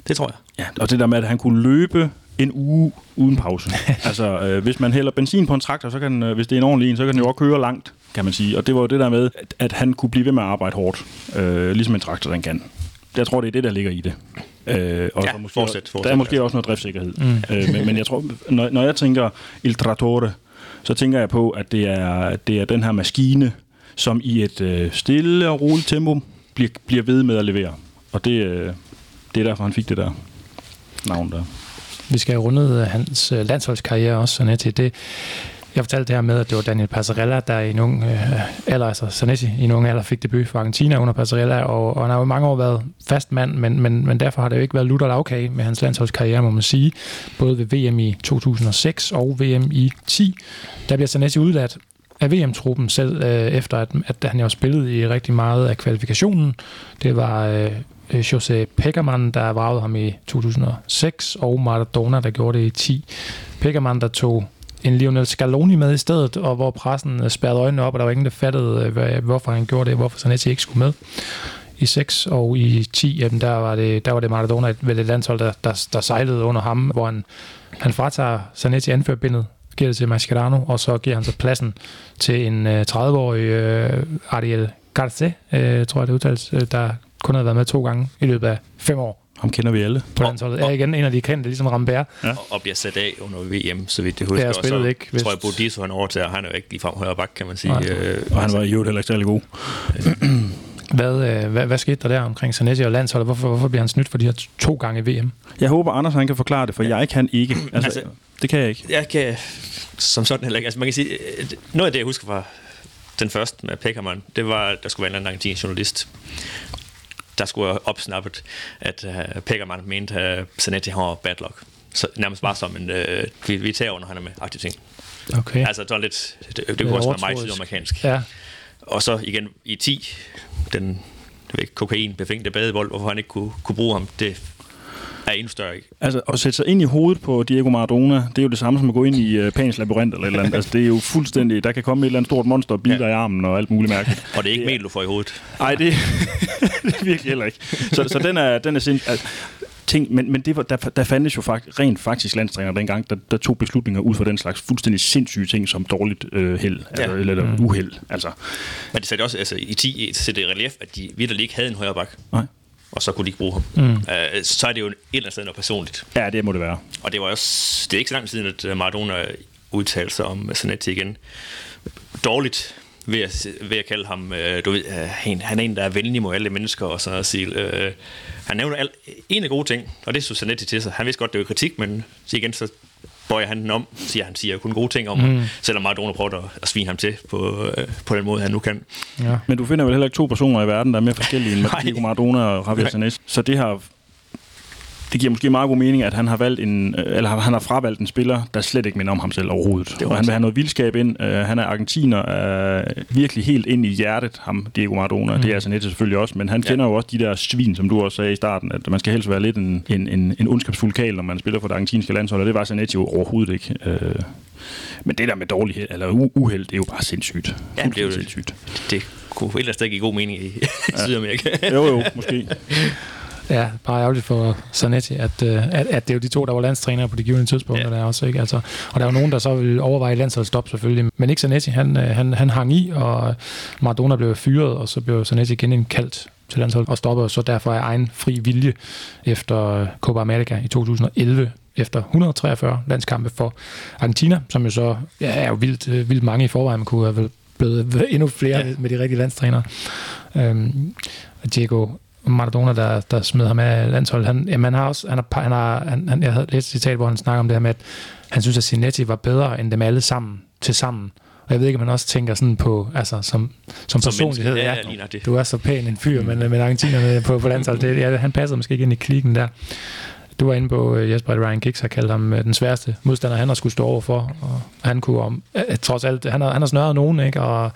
Det tror jeg. Ja, og det der med, at han kunne løbe en uge uden pause. altså, øh, hvis man hælder benzin på en traktor, så kan den, øh, hvis det er en ordentlig en, så kan den jo også køre langt, kan man sige. Og det var jo det der med, at, at han kunne blive ved med at arbejde hårdt, øh, ligesom en traktor, den kan. Jeg tror, det er det, der ligger i det. Øh, og Ja, måske, fortsæt, Der fortsæt, er måske altså. også noget driftssikkerhed. Mm. Øh, men, men jeg tror, når, når jeg tænker Il Trattore, så tænker jeg på, at det er, det er den her maskine, som i et øh, stille og roligt tempo bliver, bliver ved med at levere. Og det, øh, det er derfor, han fik det der navn der. Vi skal have rundet øh, hans øh, landsholdskarriere også, Zanetti. Det, jeg fortalte det her med, at det var Daniel Passarella, der i en ung øh, alder, altså Sanessi, i en ung alder, fik debut for Argentina under Passarella, og, og han har jo i mange år været fast mand, men, men, men derfor har det jo ikke været lutter lavkage med hans landsholdskarriere, må man sige. Både ved VM i 2006 og VM i 10. Der bliver Sanessi udladt af VM-truppen selv, øh, efter at, at han jo har spillet i rigtig meget af kvalifikationen. Det var øh, Jose José der vragede ham i 2006, og Maradona, der gjorde det i 10. Peckerman, der tog en Lionel Scaloni med i stedet, og hvor pressen øh, spærrede øjnene op, og der var ingen, der fattede, øh, hvad, hvorfor han gjorde det, hvorfor Zanetti ikke skulle med. I 6 og i 10, jamen, der, var det, der var det Maradona, ved det landshold, der, der, der sejlede under ham, hvor han, han fratager Zanetti anførbindet, giver det til Mascherano, og så giver han så pladsen til en øh, 30-årig øh, Ariel Garce, øh, tror jeg det udtales, øh, der kun havde været med to gange i løbet af fem år ham kender vi alle. på landsholdet. Er igen en af de kendte, ligesom Rambert. Ja. Og, bliver sat af under VM, så vidt jeg husker. så spillede ikke, hvis- tror jeg, Bodiso han overtager. Han er jo ikke ligefrem højre bak, kan man sige. Nej. Øh, Og han var i øvrigt heller ikke særlig god. Hvad, øh, hvad, hvad skete der der omkring Zanetti og landsholdet? Hvorfor, hvorfor bliver han snydt for de her to gange VM? Jeg håber, Anders han kan forklare det, for jeg kan ikke. Altså, Altså- det kan jeg ikke. jeg kan som sådan heller ikke. Altså man kan sige, øh, noget af det, jeg husker fra den første med Peckerman, det var, at der skulle være en eller anden argentinsk journalist, der skulle have opsnappet, at uh, Peckerman mente, at Zanetti har bad luck. Så nærmest bare som en, øh, vi, vi tager under, han er med, aktive ting. Okay. Altså sådan lidt, det, det kunne også være meget sydamerikansk. Ja, Og så igen i 10, den jeg ved ikke, kokain befængte badebold, hvorfor han ikke kunne, kunne bruge ham, det er endnu større. Ikke? Altså, at sætte sig ind i hovedet på Diego Maradona, det er jo det samme som at gå ind i uh, Pans labyrint eller et eller andet. Altså, det er jo fuldstændig... Der kan komme et eller andet stort monster og bide Ja. dig i armen og alt muligt mærkeligt. Og det er ikke mel, du får i hovedet. Nej, det, det er virkelig heller ikke. Så, så den er, den er sindssygt. Altså, ting, men, men det var, der, der fandtes jo fakt, rent faktisk landstræner dengang, der, der tog beslutninger ud fra den slags fuldstændig sindssyge ting som dårligt øh, held, ja. Eller, eller mm. uheld. Altså, Men det satte også altså, i 10 til det relief, at de virkelig ikke havde en højre bak. nej. Og så kunne de ikke bruge ham. Mm. Uh, så er det jo et eller andet sted noget personligt. Ja, det må det være. Og det var også, det er ikke så lang tid siden, at øh, Maradona udtalte sig om Zanetti igen. Dårligt ved at, ved at kalde ham, øh, du ved, øh, han, han er en, der er venlig mod alle mennesker og sådan noget. Sige, øh, han nævner alt, en af gode ting, og det synes Zanetti til sig. Han vidste godt, det var kritik, men så igen, så bøjer han den om, siger han siger kun gode ting om mm. ham, selvom Maradona prøver at, at svine ham til på, øh, på den måde, han nu kan. ja. Men du finder vel heller ikke to personer i verden, der er mere forskellige end. Diego Maradona og Javier. Zanetti. Så det har det giver måske meget god mening, at han har valgt en, øh, eller han har fravalgt en spiller, der slet ikke minder om ham selv overhovedet. var Og han altså- vil have noget vildskab ind. Uh, han er argentiner, uh, virkelig helt ind i hjertet, ham Diego Maradona. Mm. Det er Zanetti selvfølgelig også, men han Ja. kender jo også de der svin, som du også sagde i starten, at man skal helst være lidt en, en, en, en ondskabsfuld kal, når man spiller for det argentinske landshold, og det var Zanetti jo overhovedet ikke. Uh, men det der med dårlighed, eller u- uheld, det er jo bare sindssygt. Ja, det er jo Fuldstændig det. sindssygt. Det kunne et eller andet sted give god mening i Sydamerika. Jo, jo, måske. Ja, bare ærgerligt for Zanetti, at, øh, at, at det er jo de to, der var landstrænere på de givende tidspunkter Ja. der også, ikke? Altså, og der er jo nogen, der så vil overveje landsholdsstop selvfølgelig, men ikke Zanetti, han, øh, han, han hang i, og Maradona blev fyret, og så blev Zanetti genindkaldt til landshold og stoppede så derfor af egen fri vilje efter Copa America i 2011 efter 143 landskampe for Argentina, som jo så ja, er jo vildt, øh, vildt mange i forvejen, man kunne have vel blevet endnu flere ja. med de rigtige landstrænere. Øhm, Diego Maradona, der, der smed ham af landsholdet, han, jamen, han har også, han har, han har, han, han, jeg havde læst et citat, hvor han snakker om det her med, at han synes, at Sinetti var bedre end dem alle sammen til sammen. Og jeg ved ikke, om han også tænker sådan på, altså som, som, Som personlighed. Ja, ja, det. Du er så pæn en fyr, men, men argentinerne på, på landsholdet, det, ja, han passer måske ikke ind i klikken der. Du var inde på, øh, Jesper, at Ryan Giggs har kaldt ham øh, den sværeste modstander, han har skulle stå overfor. Og han kunne om, øh, trods alt, han har, han har snørret nogen, ikke? Og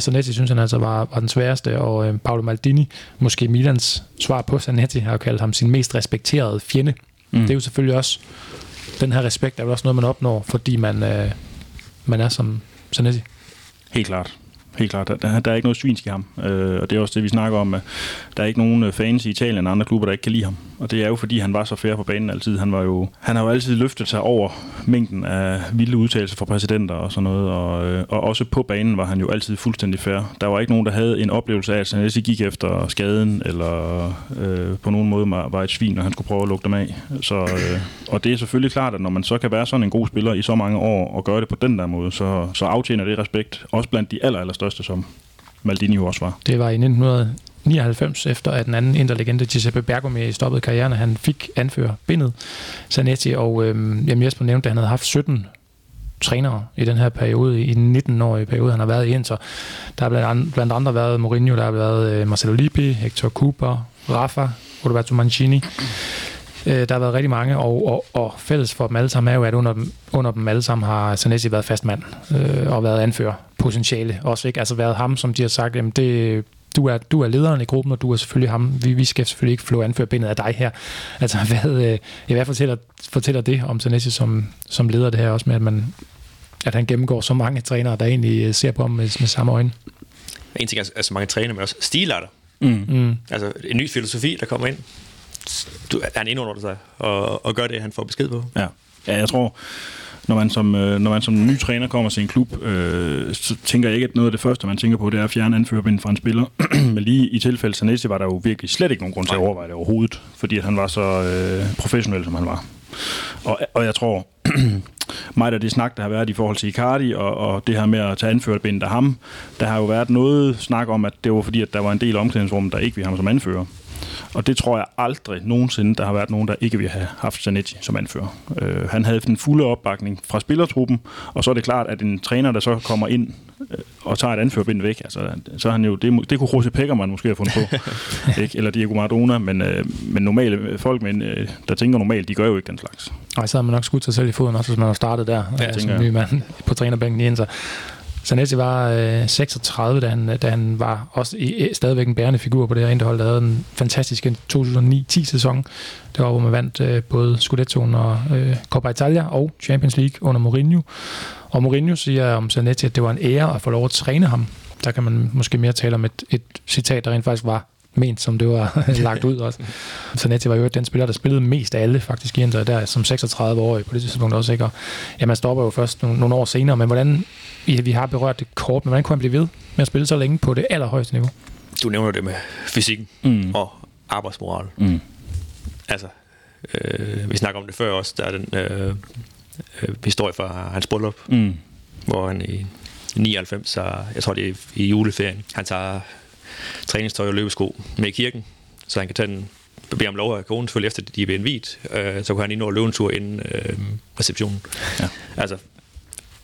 Zanetti synes han altså var, var den sværeste, og øh, Paolo Maldini, måske Milans svar på Zanetti, har jo kaldt ham sin mest respekterede fjende. Mm. Det er jo selvfølgelig også, den her respekt er vel også noget, man opnår, fordi man, øh, man er som Zanetti. Helt klart. Helt klart. Der, der, er ikke noget svinsk i ham. Øh, og det er også det, vi snakker om. at Der er ikke nogen øh, fans i Italien og andre klubber, der ikke kan lide ham. Og det er jo, fordi han var så fair på banen altid. Han, var jo, han har jo altid løftet sig over mængden af vilde udtalelser fra præsidenter og sådan noget. Og, øh, og også på banen var han jo altid fuldstændig fair. Der var ikke nogen, der havde en oplevelse af, at han gik efter skaden, eller øh, på nogen måde var et svin, og han skulle prøve at lukke dem af. Så, øh, og det er selvfølgelig klart, at når man så kan være sådan en god spiller i så mange år, og gøre det på den der måde, så, så aftjener det respekt, også blandt de aller, største, som Maldini jo også var. Det var i 1999, efter at den anden interlegende Giuseppe Bergomi stoppede karrieren, og han fik anfører bindet Zanetti, og øh, jamen Jesper nævnte, at han havde haft 17 trænere i den her periode, i den 19-årige periode, han har været i Inter. Der har blandt andre, blandt andre været Mourinho, der har været øh, Marcelo Lippi, Hector Cooper, Rafa, Roberto Mancini. Øh, der har været rigtig mange, og, og, og fælles for dem alle sammen er jo, at under dem, under dem alle sammen har Zanetti været fast mand øh, og været anfører potentiale også, ikke? Altså været ham, som de har sagt, jamen det, du er, du er lederen i gruppen, og du er selvfølgelig ham. Vi, vi skal selvfølgelig ikke flå anførbindet af dig her. Altså, hvad, øh, hvad fortæller, fortæller det om Zanetti som, som leder det her også med, at, man, at han gennemgår så mange trænere, der egentlig øh, ser på ham med, med samme øjne? En ting er altså mange træner, men også stilarter. Mm. Mm. Altså en ny filosofi, der kommer ind. Du, han indordner sig og, og gør det, han får besked på. Ja. ja, jeg tror, når man som, øh, når man som ny træner kommer til en klub, øh, så tænker jeg ikke, at noget af det første, man tænker på, det er at fjerne anførerbinden fra en spiller. Men lige i tilfælde Sanesi var der jo virkelig slet ikke nogen grund til at overveje det overhovedet, fordi at han var så øh, professionel, som han var. Og, og jeg tror, meget af det snak, der har været i forhold til Icardi, og, og det her med at tage anførerbindet af ham, der har jo været noget snak om, at det var fordi, at der var en del af omklædningsrummet, der ikke ville ham som anfører. Og det tror jeg aldrig nogensinde, der har været nogen, der ikke vil have haft Zanetti som anfører. Øh, han havde den fulde opbakning fra spillertruppen, og så er det klart, at en træner, der så kommer ind øh, og tager et anførerbind væk, altså, så han jo, det, det kunne Jose Peckerman måske have fundet på, ikke? eller Diego Maradona, men, øh, men normale folk, men, øh, der tænker normalt, de gør jo ikke den slags. Nej, så har man nok skudt sig selv i foden også, hvis man har startet der, ja, øh, som ny mand på trænerbænken i Inter. Sanesi var øh, 36, da han, da han var også i, stadigvæk en bærende figur på det her interhold, der havde en fantastisk 2009-10-sæson. Det var, hvor man vandt øh, både Scudettoen og øh, Coppa Italia og Champions League under Mourinho. Og Mourinho siger om Zanetti, at det var en ære at få lov at træne ham. Der kan man måske mere tale om et, et citat, der rent faktisk var ment, som det var lagt ud også. Zanetti var jo den spiller, der spillede mest af alle faktisk i Inter, der som 36-årig på det tidspunkt også. Ikke? Og, ja, man stopper jo først nogle, nogle år senere, men hvordan, vi, vi har berørt det kort, men hvordan kunne han blive ved med at spille så længe på det allerhøjeste niveau? Du nævner det med fysikken mm. og arbejdsmoral. Mm. Altså, øh, vi snakker om det før også, der er den øh, øh, historie fra hans bryllup, mm. hvor han i 99, så jeg tror det er i juleferien, han tager træningstøj og løbesko med i kirken, så han kan tage den bede om lov af konen, selvfølgelig efter de er blevet vidt, øh, så kan han ind og løbe en tur inden øh, receptionen. Ja. Altså,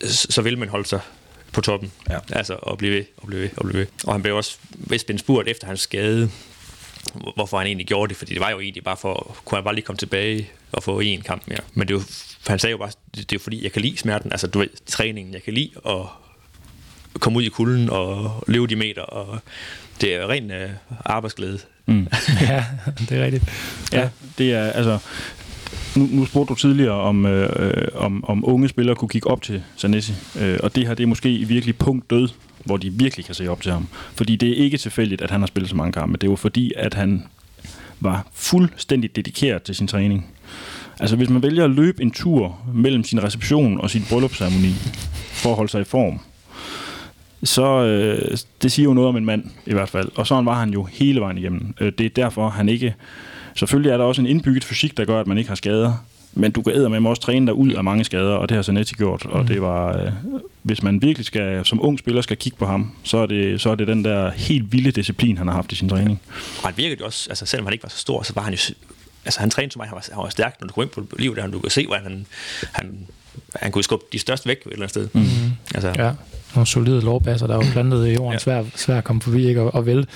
så vil man holde sig på toppen. Ja. Altså, og blive ved, og blive ved, og blive ved. Og han blev også vist blevet spurgt efter hans skade, hvorfor han egentlig gjorde det, fordi det var jo egentlig bare for, kunne han bare lige komme tilbage og få en kamp mere. Men det jo, han sagde jo bare, det, det er jo fordi, jeg kan lide smerten, altså du ved, træningen, jeg kan lide at komme ud i kulden og løbe de meter, og det er ren øh, arbejdsglæde. Mm. ja, det er rigtigt. Ja, det er altså... Nu, nu spurgte du tidligere, om, øh, om, om unge spillere kunne kigge op til Zanesi, øh, og det her det er måske i virkelig punkt død, hvor de virkelig kan se op til ham. Fordi det er ikke tilfældigt, at han har spillet så mange kampe. Det er jo fordi, at han var fuldstændig dedikeret til sin træning. Altså hvis man vælger at løbe en tur mellem sin reception og sin bryllupsceremoni for at holde sig i form, så øh, det siger jo noget om en mand i hvert fald. Og sådan var han jo hele vejen igennem. Øh, det er derfor, han ikke... Selvfølgelig er der også en indbygget fysik, der gør, at man ikke har skader. Men du kan med også træne dig ud af mange skader, og det har Zanetti gjort. Og mm. det var, øh, hvis man virkelig skal, som ung spiller skal kigge på ham, så er, det, så er det den der helt vilde disciplin, han har haft i sin træning. Og han virkede jo også, altså selvom han ikke var så stor, så var han jo altså han trænede så meget, han var, han var stærk, når du går ind på livet der, du kan se, hvordan han, han, han kunne skubbe de største væk et eller andet sted. Mm. Altså. Ja nogle solide lovbasser, der er jo plantet i jorden, ja. svært svær at komme forbi ikke, og, og vel.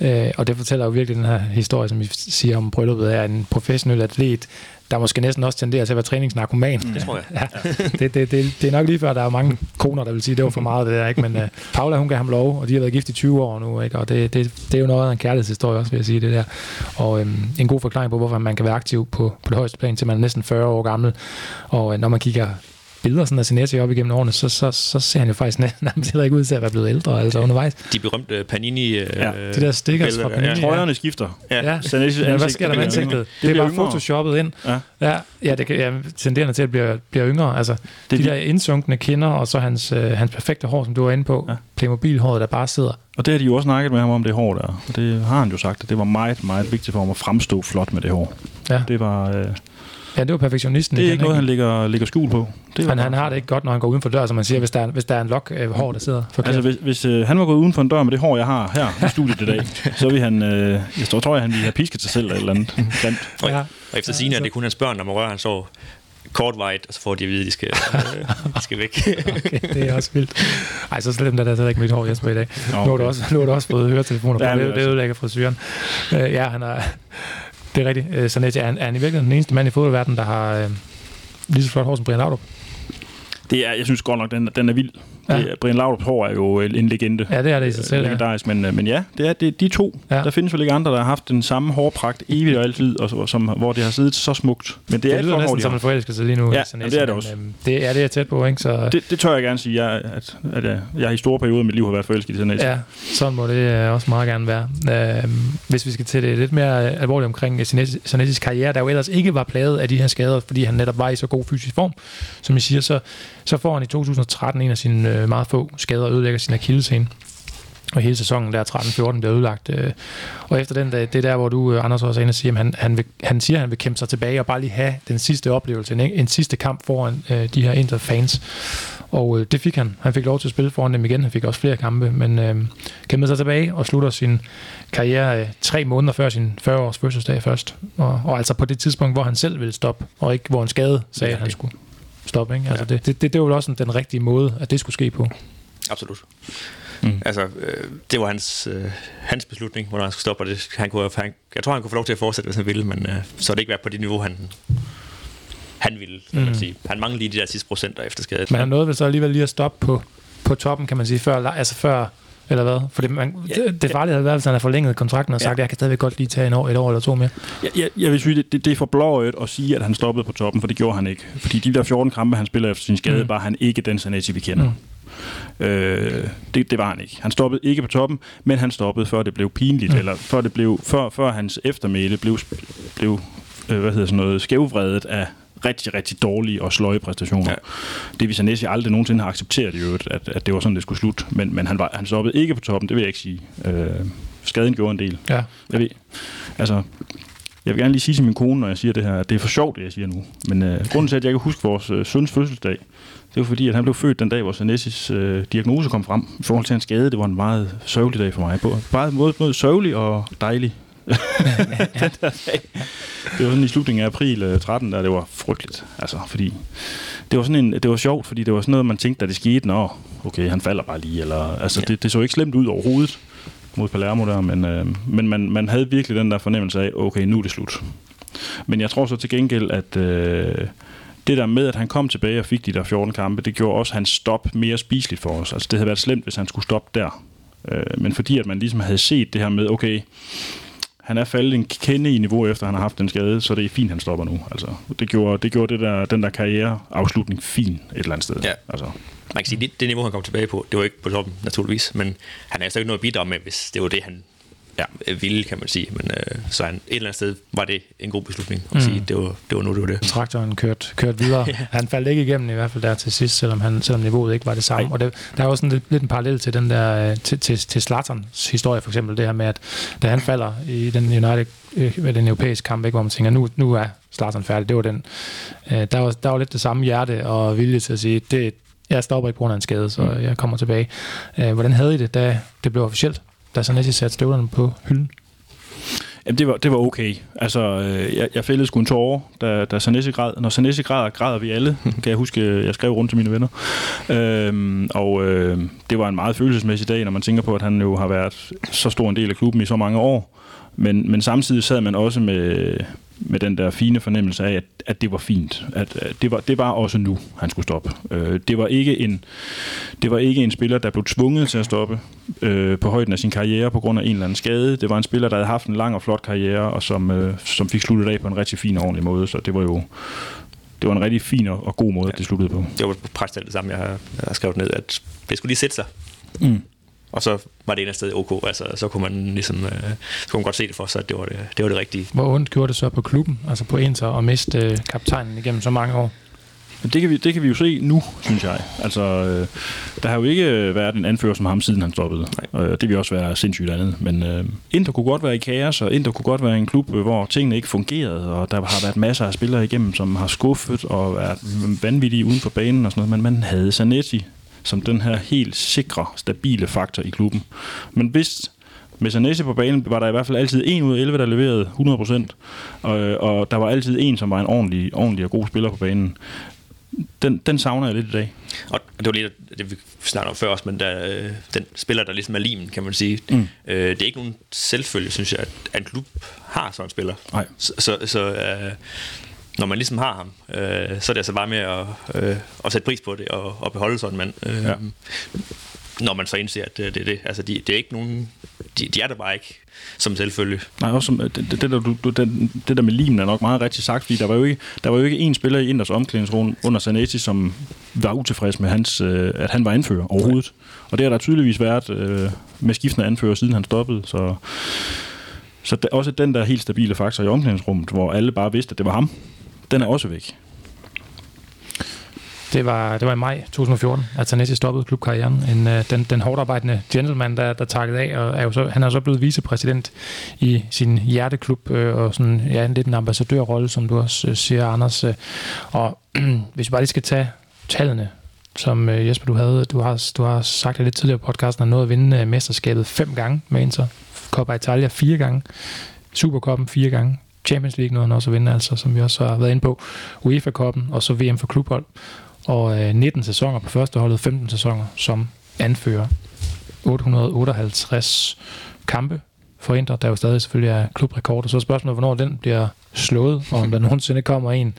Øh, og det fortæller jo virkelig den her historie, som vi siger om brylluppet, er en professionel atlet, der måske næsten også tenderer til at være træningsnarkoman. Det tror jeg. ja. det, det, det, det, er nok lige før, der er mange koner, der vil sige, at det var for meget det der, ikke? men uh, Paula, hun gav ham lov, og de har været gift i 20 år nu, ikke? og det, det, det er jo noget af en kærlighedshistorie også, vil jeg sige det der. Og øhm, en god forklaring på, hvorfor man kan være aktiv på, på det højeste plan, til man er næsten 40 år gammel, og øh, når man kigger billeder sådan af Sinetti op igennem årene, så, så, så ser han jo faktisk nærmest heller ikke ud til at være blevet ældre, altså undervejs. De berømte Panini... Øh, ja. De der stickers fra Panini. Ja. Trøjerne skifter. Ja. ja. ja. hvad sker der med ansigtet? Det, det er bare yngre. photoshoppet ind. Ja, ja, ja det kan ja, tenderende til at blive, blive yngre. Altså, det de der indsunkne kinder, og så hans, øh, hans perfekte hår, som du var inde på. Ja. Playmobil-håret, der bare sidder. Og det har de jo også snakket med ham om, det hår der. Og det har han jo sagt, at det var meget, meget vigtigt for ham at fremstå flot med det hår. Ja. Det var... Øh, Ja, det var perfektionisten. Det er ikke noget, han ligger, ligger skjul på. Det han, han har det ikke godt, når han går uden for dør, som man siger, hvis der er, hvis der er en lok øh, hår, der sidder forkert. Altså, hvis, hvis øh, han var gået uden for en dør med det hår, jeg har her i studiet i dag, så vil han, øh, jeg tror, tror jeg, han ville have pisket sig selv eller et eller andet. Ja. Og efter sigende ja, er det kun hans børn, der må røre han så kortvejt, og så får de at vide, at de skal, øh, de skal væk. okay, det er også vildt. Ej, så slemt er det altså ikke mit hår, Jesper, i dag. Okay. Nu har du også, nu har du også fået høretelefoner på, ja, det, det ødelægger frisyren. Uh, ja, han har det er rigtigt. Øh, Zanetti er, er han i virkeligheden den eneste mand i fodboldverdenen, der har øh, lige så flot hår som Brian Laudrup. Det er, jeg synes godt nok, den, den er vild. Ja. Det, Brian Laudrup hår er jo en legende. Ja, det er det i sig selv. Legendarisk, ja. men, øh, men ja, det er det, de to. Ja. Der findes vel ikke andre, der har haft den samme hårpragt evigt og altid, og, som, hvor det har siddet så smukt. Men det, det er lyder næsten som en forelskelse lige nu. Ja, det er det også. Men, øhm, det er det, jeg tæt på, ikke? Så... Det, det tør jeg gerne sige, jeg, at, at jeg, jeg i store perioder af mit liv har været forelsket i sådan Ja, sådan må det øh, også meget gerne være. Øh, hvis vi skal til det lidt mere alvorligt omkring Sanettis karriere, der jo ellers ikke var plaget af de her skader, fordi han netop var i så god fysisk form, som I siger, så, så får han i 2013 en af sine øh, meget få skader og ødelægger sin akilleshæne. og hele sæsonen der 13-14 blev udlagt. Øh, og efter den dag, det er der, hvor du, øh, Anders, også er inde og siger, at han, han, vil, han siger, at han vil kæmpe sig tilbage og bare lige have den sidste oplevelse, en, en sidste kamp foran øh, de her Inter-fans. Og øh, det fik han. Han fik lov til at spille foran dem igen. Han fik også flere kampe, men øh, kæmpede sig tilbage og slutter sin karriere øh, tre måneder før sin 40-års fødselsdag først. Og, og altså på det tidspunkt, hvor han selv ville stoppe, og ikke hvor en skade sagde, ja, at han skulle stoppe. Ikke? Altså ja. det, det, det, det var også den rigtige måde, at det skulle ske på. Absolut. Mm. Altså, øh, det var hans, øh, hans beslutning, hvornår han skulle stoppe, og det, han kunne, han, jeg tror, han kunne få lov til at fortsætte, hvis han ville, men øh, så det ikke været på det niveau, han, han ville, kan mm. man sige. Han manglede lige de der sidste procenter efter skadet. Men han nåede vel så alligevel lige at stoppe på, på toppen, kan man sige, før, altså før eller hvad? Fordi man, ja, det, det farlige havde været, hvis han havde forlænget kontrakten og sagt, ja. jeg kan stadigvæk godt lige tage en år, et år eller to mere. Ja, ja, jeg vil sige, det, det, det er for blåøjet at sige, at han stoppede på toppen, for det gjorde han ikke. Fordi de der 14 kampe, han spiller efter sin skade, mm. var han ikke den Zanetti, vi kender. Mm. Øh, det, det var han ikke. Han stoppede ikke på toppen, men han stoppede, før det blev pinligt, mm. eller før, det blev, før, før hans eftermæle blev, blev øh, hvad hedder sådan noget, skævvredet af rigtig, rigtig dårlige og sløje præstationer. Ja. Det vi Sanesi aldrig nogensinde har accepteret i øvrigt, at, at det var sådan, det skulle slutte. Men, men han, var, han stoppede ikke på toppen, det vil jeg ikke sige. Øh, skaden gjorde en del. Ja. Jeg ved, altså, jeg vil gerne lige sige til min kone, når jeg siger det her, at det er for sjovt, det jeg siger nu. Men øh, grunden til, at jeg kan huske vores øh, søns fødselsdag, det var fordi, at han blev født den dag, hvor Sanessis øh, diagnose kom frem. I forhold til hans skade, det var en meget sørgelig dag for mig. Bare både, både sørgelig og dejlig. det var sådan i slutningen af april 13, øh, der det var frygteligt. Altså, fordi det var sådan en, det var sjovt, fordi det var sådan noget, man tænkte, da det skete, nå, okay, han falder bare lige, eller, altså, ja. det, det så ikke slemt ud overhovedet mod Palermo der, men, øh, men man, man havde virkelig den der fornemmelse af, okay, nu er det slut. Men jeg tror så til gengæld, at øh, det der med, at han kom tilbage og fik de der 14 kampe, det gjorde også hans stop mere spiseligt for os. Altså det havde været slemt, hvis han skulle stoppe der. Øh, men fordi at man ligesom havde set det her med, okay, han er faldet en kende i niveau efter han har haft den skade, så det er fint, han stopper nu. Altså, det gjorde, det gjorde det der, den der karriereafslutning fin et eller andet sted. Ja. Altså. Man kan sige, det, det niveau, han kom tilbage på, det var ikke på toppen, naturligvis, men han er altså ikke noget at bidrage med, hvis det var det, han ja, ville, kan man sige. Men øh, så han, et eller andet sted var det en god beslutning at mm. sige, det var, det var nu, det var det. Traktoren kørte kørt videre. ja. Han faldt ikke igennem i hvert fald der til sidst, selvom, han, selvom niveauet ikke var det samme. Ej. Og det, der er også sådan lidt, lidt en parallel til den der, øh, til, til, til Slatterns historie for eksempel, det her med, at da han falder i den United, øh, den europæiske kamp, ikke, hvor man tænker, nu, nu er Slatern færdig, det var den. Øh, der, var, der var lidt det samme hjerte og vilje til at sige, det, jeg stopper ikke på grund af en skade, så mm. jeg kommer tilbage. Øh, hvordan havde I det, da det blev officielt? Da Zanetti satte støvlerne på hylden? Jamen, det var, det var okay. Altså, øh, jeg, jeg fældede sgu en tårer, da, da Sanesi græd. Når Sanesi græder, græder vi alle, kan jeg huske, øh, jeg skrev rundt til mine venner. Øhm, og øh, det var en meget følelsesmæssig dag, når man tænker på, at han jo har været så stor en del af klubben i så mange år. Men, men samtidig sad man også med, med den der fine fornemmelse af, at, at det var fint. At, at det, var, det var også nu, han skulle stoppe. Øh, det, var ikke en, det var ikke en spiller, der blev tvunget til at stoppe øh, på højden af sin karriere på grund af en eller anden skade. Det var en spiller, der havde haft en lang og flot karriere, og som, øh, som fik sluttet af på en rigtig fin og ordentlig måde. Så det var jo det var en rigtig fin og god måde, ja. det sluttede på. Det var præcis det samme, jeg har, jeg har skrevet ned, at det skulle lige sætte sig. Mm. Og så var det ene sted ok. Altså, så kunne man ligesom, øh, så kunne man godt se det for sig, at det var det, det, var det rigtige. Hvor ondt gjorde det så på klubben, altså på Inter, at miste øh, kaptajnen igennem så mange år? Det kan, vi, det kan vi jo se nu, synes jeg. Altså, øh, der har jo ikke øh, været en anfører som ham, siden han stoppede. Nej. Øh, det vil også være sindssygt andet. Men øh, Inter kunne godt være i kaos, og Inter kunne godt være en klub, hvor tingene ikke fungerede, og der har været masser af spillere igennem, som har skuffet og været vanvittige uden for banen og sådan noget. Men man havde Zanetti, som den her helt sikre, stabile faktor i klubben. Men hvis med Sanese på banen var der i hvert fald altid en ud af 11, der leverede 100%, og, og der var altid en, som var en ordentlig, ordentlig og god spiller på banen. Den, den savner jeg lidt i dag. Og det var lidt det, vi snakkede om før også, men der, øh, den spiller, der ligesom er limen, kan man sige. Mm. Øh, det er ikke nogen selvfølge, synes jeg, at en klub har sådan en spiller. Nej. Så, så, så øh, når man ligesom har ham, øh, så er det altså bare med at, øh, at sætte pris på det og, og beholde sådan en mand. Øh, ja. Når man så indser, at det, det er det. Altså, de, det er ikke nogen... De, de er der bare ikke som selvfølgelig. Nej, også som, det, det, det, der, du, det, det der med limen er nok meget rigtigt sagt, fordi der var jo ikke, der var jo ikke en spiller i Inders omklædningsrum under Zanetti, som var utilfreds med, hans, øh, at han var anfører overhovedet. Og det har der tydeligvis været øh, med skiftende anfører, siden han stoppede, så... Så også den der helt stabile faktor i omklædningsrummet, hvor alle bare vidste, at det var ham, den er også væk. Det var, det var i maj 2014, at Tanesi stoppede klubkarrieren. En, øh, den, den hårdt arbejdende gentleman, der, der takkede af, og er jo så, han er så blevet vicepræsident i sin hjerteklub, uh, og sådan, ja, en lidt en ambassadørrolle, som du også uh, siger, Anders. Og hvis vi bare lige skal tage tallene, som Jesper, du havde, du har, du har sagt det lidt tidligere på podcasten, har nået at vinde mesterskabet fem gange med Inter, Coppa Italia fire gange, Supercoppen fire gange, Champions League nåede han også at vinde, altså, som vi også har været inde på, UEFA-koppen, og så VM for klubhold og øh, 19 sæsoner på første holdet, 15 sæsoner som anfører. 858 kampe for Inter, der jo stadig selvfølgelig er klubrekord, og så er spørgsmålet, hvornår den bliver slået, og om der nogensinde kommer en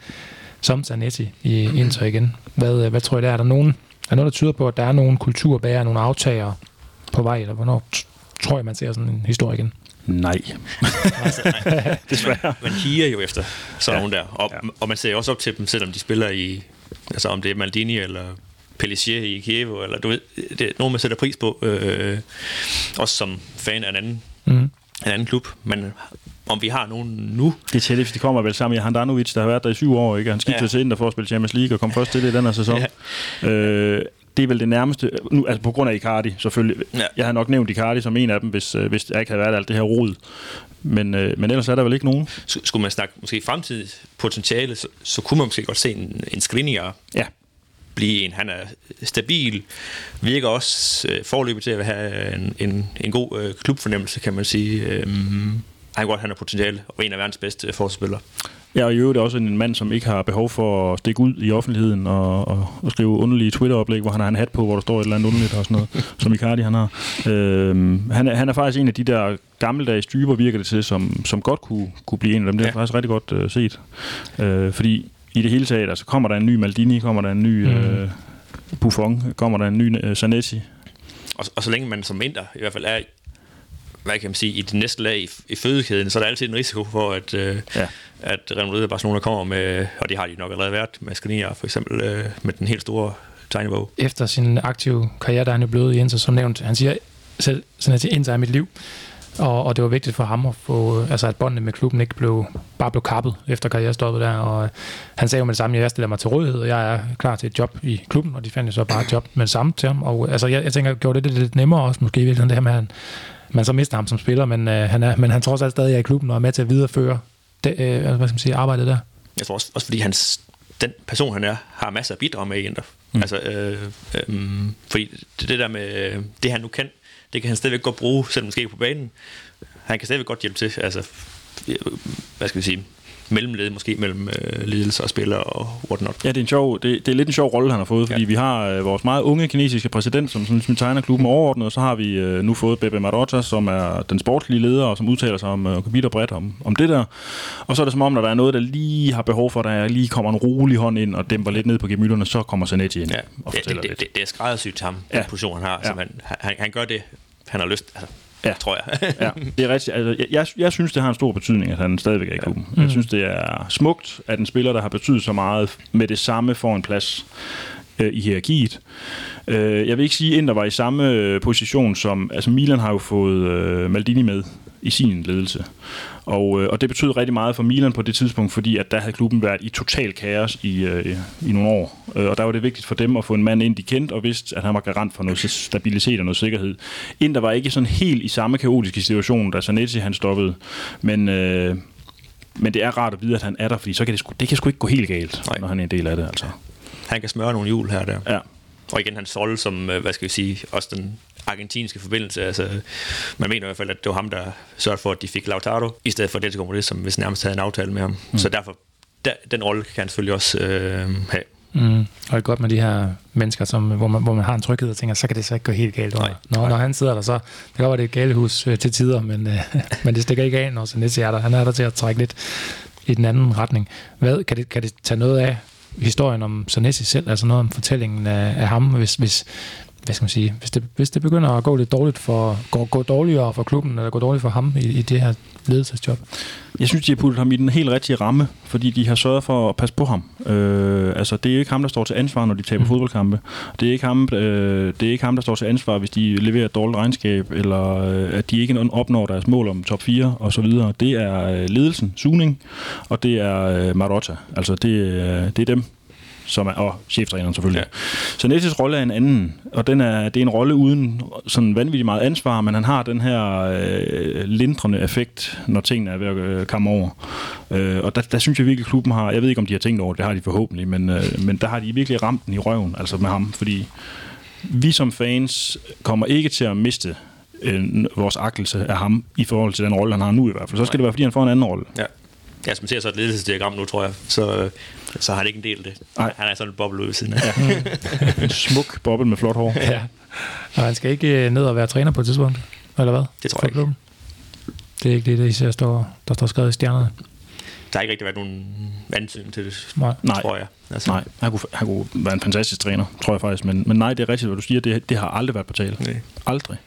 som Zanetti i Inter igen. Hvad, hvad tror I der? Er der nogen, er noget, der tyder på, at der er nogle kulturbærere, nogle aftager på vej, eller hvornår tror jeg, man ser sådan en historie igen? Nej. nej. Desværre. Man, man higer jo efter sådan ja. nogen der. Og, ja. og man ser også op til dem, selvom de spiller i Altså om det er Maldini eller Pellissier i Kiev, eller du ved, det er nogen, man sætter pris på, øh, også som fan af en anden, mm. en anden klub. Men om vi har nogen nu... Det er tæt, de kommer vel sammen med Handanovic, der har været der i syv år, ikke? Han skiftede ja. til Inter for at spille Champions League og kom først til det i den her sæson. Ja. Øh, det er vel det nærmeste, nu, altså på grund af Icardi selvfølgelig. Ja. Jeg har nok nævnt Icardi som en af dem, hvis, øh, hvis jeg ikke havde været alt det her rod. Men, øh, men ellers er der vel ikke nogen. Skulle man snakke måske fremtidigt potentiale, så, så kunne man måske godt se en, en Skriniar ja. blive en. Han er stabil, virker også øh, forløbet til at have en, en, en god øh, klubfornemmelse, kan man sige. Øh, han godt, han potentiale, og en af verdens bedste forspillere. Ja, og i øvrigt også en mand, som ikke har behov for at stikke ud i offentligheden og, og, og skrive underlige Twitter-oplæg, hvor han har en hat på, hvor der står et eller andet underligt og sådan noget, som Icardi han har. Øhm, han, er, han er faktisk en af de der gammeldags typer, virker det til, som, som godt kunne, kunne blive en af dem. Det er ja. faktisk rigtig godt øh, set. Øh, fordi i det hele taget, altså kommer der en ny Maldini, kommer der en ny mm. øh, Buffon, kommer der en ny øh, Zanetti. Og, og så længe man som mindre i hvert fald er hvad kan man sige, i det næste lag i, i fødekæden, så er der altid en risiko for, at, øh, ja. at Real Madrid og Barcelona kommer med, og det har de nok allerede været, med Skriniar for eksempel, øh, med den helt store tegnebog. Efter sin aktive karriere, der er han jo blevet Jens, som nævnt, han siger selv, sådan at Inter er mit liv, og, og det var vigtigt for ham at få, altså at båndene med klubben ikke blev, bare blev kappet efter karrierestoppet der, og han sagde jo med det samme, jeg stiller mig til rådighed, og jeg er klar til et job i klubben, og de fandt jo så bare et job med det samme til ham, og altså jeg, jeg tænker, gjorde det lidt nemmere også, måske i virkeligheden det her med, at han, man så mister ham som spiller, men, øh, han, er, men han tror også stadig er i klubben og er med til at videreføre det, øh, hvad skal man sige, arbejdet der. Jeg tror også, også fordi hans, den person, han er, har masser af bidrag med i Inter. Mm. Altså, øh, øh, fordi det, det der med det, han nu kan, det kan han stadigvæk godt bruge, selvom måske ikke på banen. Han kan stadigvæk godt hjælpe til, altså, hvad skal vi sige, mellemled måske mellem øh, ledelse og spillere og whatnot. Ja, det er, en sjov, det, det er lidt en sjov rolle, han har fået, fordi ja. vi har øh, vores meget unge kinesiske præsident, som, som, som tegner klubben overordnet, og så har vi øh, nu fået Bebe Marotta, som er den sportslige leder, og som udtaler sig om øh, kapitel bredt om, om det der. Og så er det som om, når der er noget, der lige har behov for, at der lige kommer en rolig hånd ind og dæmper lidt ned på gemytterne, så kommer Zanetti ind ja, og fortæller det, det, lidt. Det, det er skræddersygt ham, ja. den position, han har. Ja. Altså, han, han, han gør det, han har lyst. Altså, ja. tror jeg. ja, det er rigtigt. Altså, jeg, jeg, jeg synes, det har en stor betydning, at han stadigvæk er i klubben. Ja. Mm. Jeg synes, det er smukt, at en spiller, der har betydet så meget, med det samme får en plads øh, i hierarkiet. Øh, jeg vil ikke sige, at der var i samme øh, position som... Altså, Milan har jo fået øh, Maldini med i sin ledelse. Og, øh, og det betød rigtig meget for Milan på det tidspunkt, fordi at der havde klubben været i total kaos i, øh, i nogle år. Øh, og der var det vigtigt for dem at få en mand ind, de kendte, og vidste, at han var garant for noget stabilitet og noget sikkerhed. Ind der var ikke sådan helt i samme kaotiske situation, da Zanetti han stoppede. Men, øh, men det er rart at vide, at han er der, fordi så kan det, sgu, det kan sgu ikke gå helt galt, Nej. når han er en del af det. Altså. Han kan smøre nogle hjul her og der. Ja. Og igen hans rolle som, øh, hvad skal vi sige, også den argentinske forbindelse. Altså, man mener i hvert fald, at det var ham, der sørgede for, at de fik Lautaro, i stedet for Atletico Madrid, som hvis nærmest havde en aftale med ham. Mm. Så derfor, der, den rolle kan han selvfølgelig også øh, have. Mm. Og det er godt med de her mennesker, som, hvor, man, hvor man har en tryghed og tænker, så kan det så ikke gå helt galt. Nej, når, når han sidder der, så det kan godt være, det er et hus øh, til tider, men, øh, men det stikker ikke af, når Zanetti er der. Han er der til at trække lidt i den anden retning. Hvad, kan, det, kan det tage noget af historien om Zanetti selv, altså noget om fortællingen af, af ham, hvis, hvis, hvad skal man sige, hvis det, hvis det begynder at gå lidt dårligt for, gå, gå dårligere for klubben, eller gå dårligt for ham i, i det her ledelsesjob? Jeg synes, de har puttet ham i den helt rigtige ramme, fordi de har sørget for at passe på ham. Øh, altså, det er ikke ham, der står til ansvar, når de taber mm. fodboldkampe. Det er, ikke ham, øh, det er ikke ham, der står til ansvar, hvis de leverer et dårligt regnskab, eller øh, at de ikke opnår deres mål om top 4 og så videre. Det er øh, ledelsen, Suning, og det er øh, Marotta. Altså, det, øh, det er dem, som er, og cheftræneren selvfølgelig. Ja. Så Nesses rolle er en anden, og den er, det er en rolle uden sådan vanvittigt meget ansvar, men han har den her øh, lindrende effekt, når tingene er ved at øh, komme over. Øh, og der, der synes jeg virkelig, klubben har, jeg ved ikke om de har tænkt over det, det har de forhåbentlig, men, øh, men der har de virkelig ramt den i røven, altså med ham, fordi vi som fans kommer ikke til at miste øh, vores akkelse af ham i forhold til den rolle, han har nu i hvert fald. Så skal det være, fordi han får en anden rolle. Ja. Ja, som ser så et ledelsesdiagram nu, tror jeg, så, så har han ikke en del af det. Nej. Han er sådan en boble ud ved siden af. Ja. en smuk boble med flot hår. Ja. Og han skal ikke øh, ned og være træner på et tidspunkt, eller hvad? Det tror jeg ikke. Det er ikke det, der, især står, der står skrevet i stjernerne. Der har ikke rigtig været nogen ansøgning til det, nej. tror jeg. Altså. Nej, han kunne, han kunne være en fantastisk træner, tror jeg faktisk. Men, men nej, det er rigtigt, hvad du siger. Det, det har aldrig været på tale. Nej. Aldrig.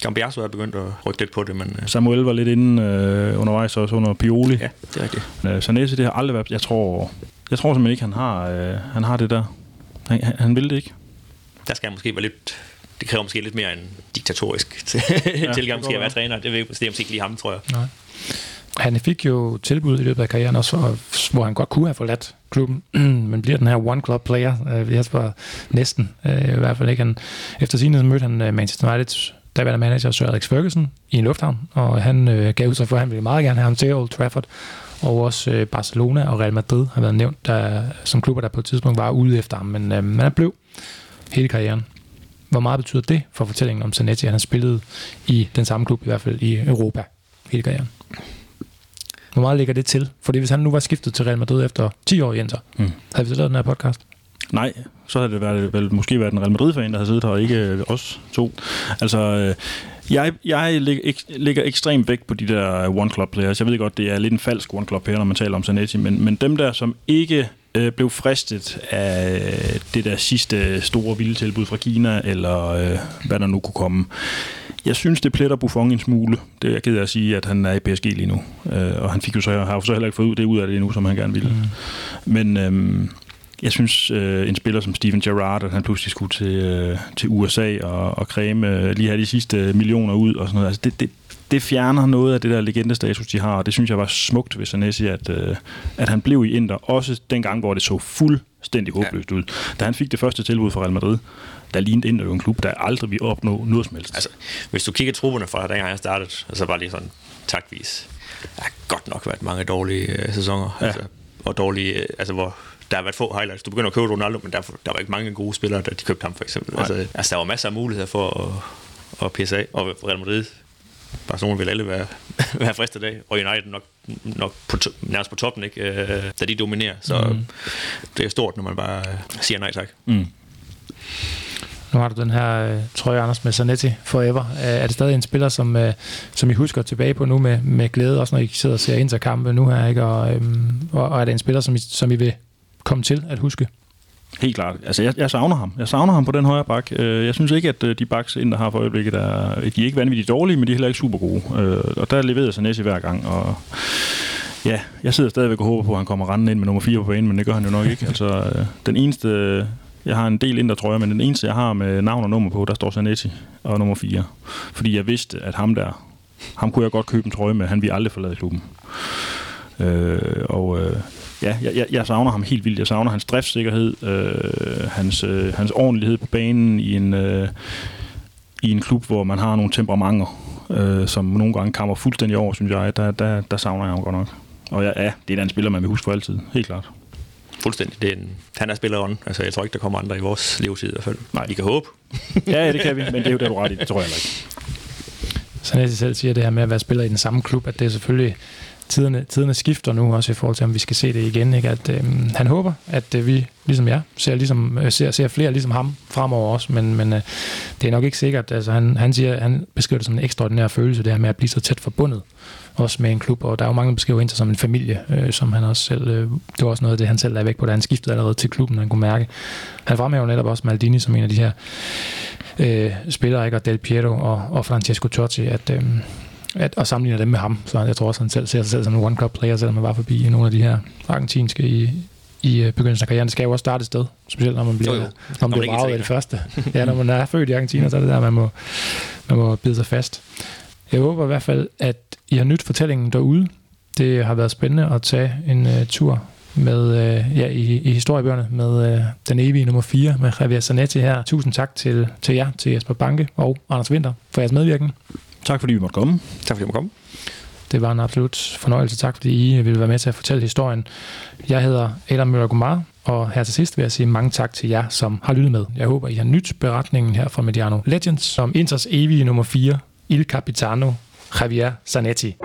Gambiaso er begyndt at rykke lidt på det, men... Øh. Samuel var lidt inde øh, undervejs også under Pioli. Ja, det er rigtigt. Øh, Sanese, det har aldrig været... Jeg tror, jeg tror simpelthen ikke, han har, øh, han har det der. Han, han, han vil det ikke. Der skal han måske være lidt... Det kræver måske lidt mere en diktatorisk ja, tilgang til at være træner. Det, er, det er måske ikke lige ham, tror jeg. Nej. Han fik jo tilbud i løbet af karrieren også, for, hvor han godt kunne have forladt klubben, men bliver den her one-club player. Øh, jeg var næsten, øh, i hvert fald ikke. Han, efter sin mødte han øh, Manchester United daværende manager Sir Alex Ferguson i en lufthavn, og han øh, gav sig for, at han ville meget gerne have ham til Old Trafford, og også øh, Barcelona og Real Madrid har været nævnt der, som klubber, der på et tidspunkt var ude efter ham, men øh, man blev hele karrieren. Hvor meget betyder det for fortællingen om Zanetti, at han spillede i den samme klub, i hvert fald i Europa, hele karrieren? Hvor meget ligger det til? Fordi hvis han nu var skiftet til Real Madrid efter 10 år, Jens, mm. havde vi så lavet den her podcast? Nej, så havde det været, vel måske været en Real Madrid-fan, der havde siddet her, og ikke øh, os to. Altså, øh, jeg, jeg lægger ekstremt vægt på de der one-club-players. Jeg ved godt, det er lidt en falsk one-club-player, når man taler om Zanetti, men, men dem der, som ikke øh, blev fristet af det der sidste store vilde tilbud fra Kina, eller øh, hvad der nu kunne komme. Jeg synes, det pletter Buffon en smule. Det er jeg ked af at sige, at han er i PSG lige nu. Øh, og han fik jo så, har jo så heller ikke fået det ud af det endnu, som han gerne ville. Mm. Men... Øh, jeg synes, øh, en spiller som Steven Gerrard, at han pludselig skulle til, øh, til USA og, og kræme øh, lige have de sidste millioner ud og sådan noget. Altså det, det, det fjerner noget af det der legendestatus, de har, og det synes jeg var smukt ved Sanesi, at, øh, at han blev i Inter, også dengang, hvor det så fuldstændig håbløst ja. ud. Da han fik det første tilbud fra Real Madrid, der lignede Inter jo en klub, der aldrig ville opnå noget som helst. Altså, hvis du kigger trupperne fra dengang jeg startede, så var lige sådan taktvis. Der har godt nok været mange dårlige øh, sæsoner, ja. altså, og dårlige, øh, altså hvor der har været få highlights. Du begynder at købe Ronaldo, men der, der var ikke mange gode spillere, da de købte ham for eksempel. Altså, altså, der var masser af muligheder for at, at pisse af, og Real Madrid Barcelona vil alle være, være fristet af, og United nok, nok på to, nærmest på toppen, ikke? Øh, da de dominerer. Så mm. det er stort, når man bare siger nej tak. Mm. Nu har du den her øh, trøje, Anders, med Zanetti Forever. Er det stadig en spiller, som, øh, som I husker tilbage på nu med, med glæde, også når I sidder og ser interkampe nu her, ikke? Og, øhm, og, og er det en spiller, som I, som I vil komme til at huske? Helt klart. Altså, jeg, jeg savner ham. Jeg savner ham på den højre bak. Øh, jeg synes ikke, at øh, de backs ind, der har for øjeblikket, er, de er ikke vanvittigt dårlige, men de er heller ikke super gode. Øh, og der leverer sig næste hver gang, og ja, jeg sidder stadigvæk og håber på, at han kommer rendende ind med nummer 4 på banen, men det gør han jo nok ikke. Altså, den eneste, jeg har en del ind, der tror jeg, men den eneste, jeg har med navn og nummer på, der står Sanetti og nummer 4. Fordi jeg vidste, at ham der, ham kunne jeg godt købe en trøje med, han ville aldrig forlade klubben. Øh, og øh, ja, jeg, jeg savner ham helt vildt. Jeg savner hans driftssikkerhed, øh, hans, øh, hans ordentlighed på banen i en, øh, i en klub, hvor man har nogle temperamenter, øh, som nogle gange kammer fuldstændig over, synes jeg. Der, der, der savner jeg ham godt nok. Og ja, ja, det er en spiller, man vil huske for altid. Helt klart. Fuldstændig. Det er en, han er spilleren. Altså, jeg tror ikke, der kommer andre i vores levetid i hvert fald. Nej. Vi kan håbe. ja, ja, det kan vi, men det er jo der, du ret i. Det tror jeg ikke. Så jeg selv siger det her med at være spiller i den samme klub, at det er selvfølgelig tiderne, tiderne skifter nu også i forhold til, om vi skal se det igen. Ikke? At, øh, han håber, at øh, vi, ligesom jeg, ser, ligesom, øh, ser, ser flere ligesom ham fremover også, men, men øh, det er nok ikke sikkert. Altså, han, han, siger, han beskriver det som en ekstraordinær følelse, det her med at blive så tæt forbundet også med en klub, og der er jo mange, der beskriver Inter som en familie, øh, som han også selv, øh, det var også noget af det, han selv lagde væk på, da han skiftede allerede til klubben, han kunne mærke. Han fremhæver netop også Maldini som en af de her øh, spillere, ikke? og Del Piero og, og Francesco Totti, at, øh, at, og sammenligner dem med ham. Så jeg tror også, han selv ser sig selv som en one-club-player, selvom han var forbi nogle af de her argentinske i, i øh, begyndelsen af karrieren. Det skal jo også starte et sted, specielt når man bliver, jo, jo. Når man bliver braget af det første. ja, når man er født i Argentina, så er det der, man må, man må bide sig fast. Jeg håber i hvert fald, at I har nyt fortællingen derude. Det har været spændende at tage en uh, tur med, øh, ja, i, i historiebøgerne med øh, den evige nummer 4 med Javier Zanetti her. Tusind tak til, til jer, til Jesper Banke og Anders Winter for jeres medvirken. Tak fordi vi måtte komme. Tak fordi du måtte komme. Det var en absolut fornøjelse. Tak fordi I ville være med til at fortælle historien. Jeg hedder Adam Møller og her til sidst vil jeg sige mange tak til jer, som har lyttet med. Jeg håber, I har nyt beretningen her fra Mediano Legends som Inters evige nummer 4, Il Capitano Javier Zanetti.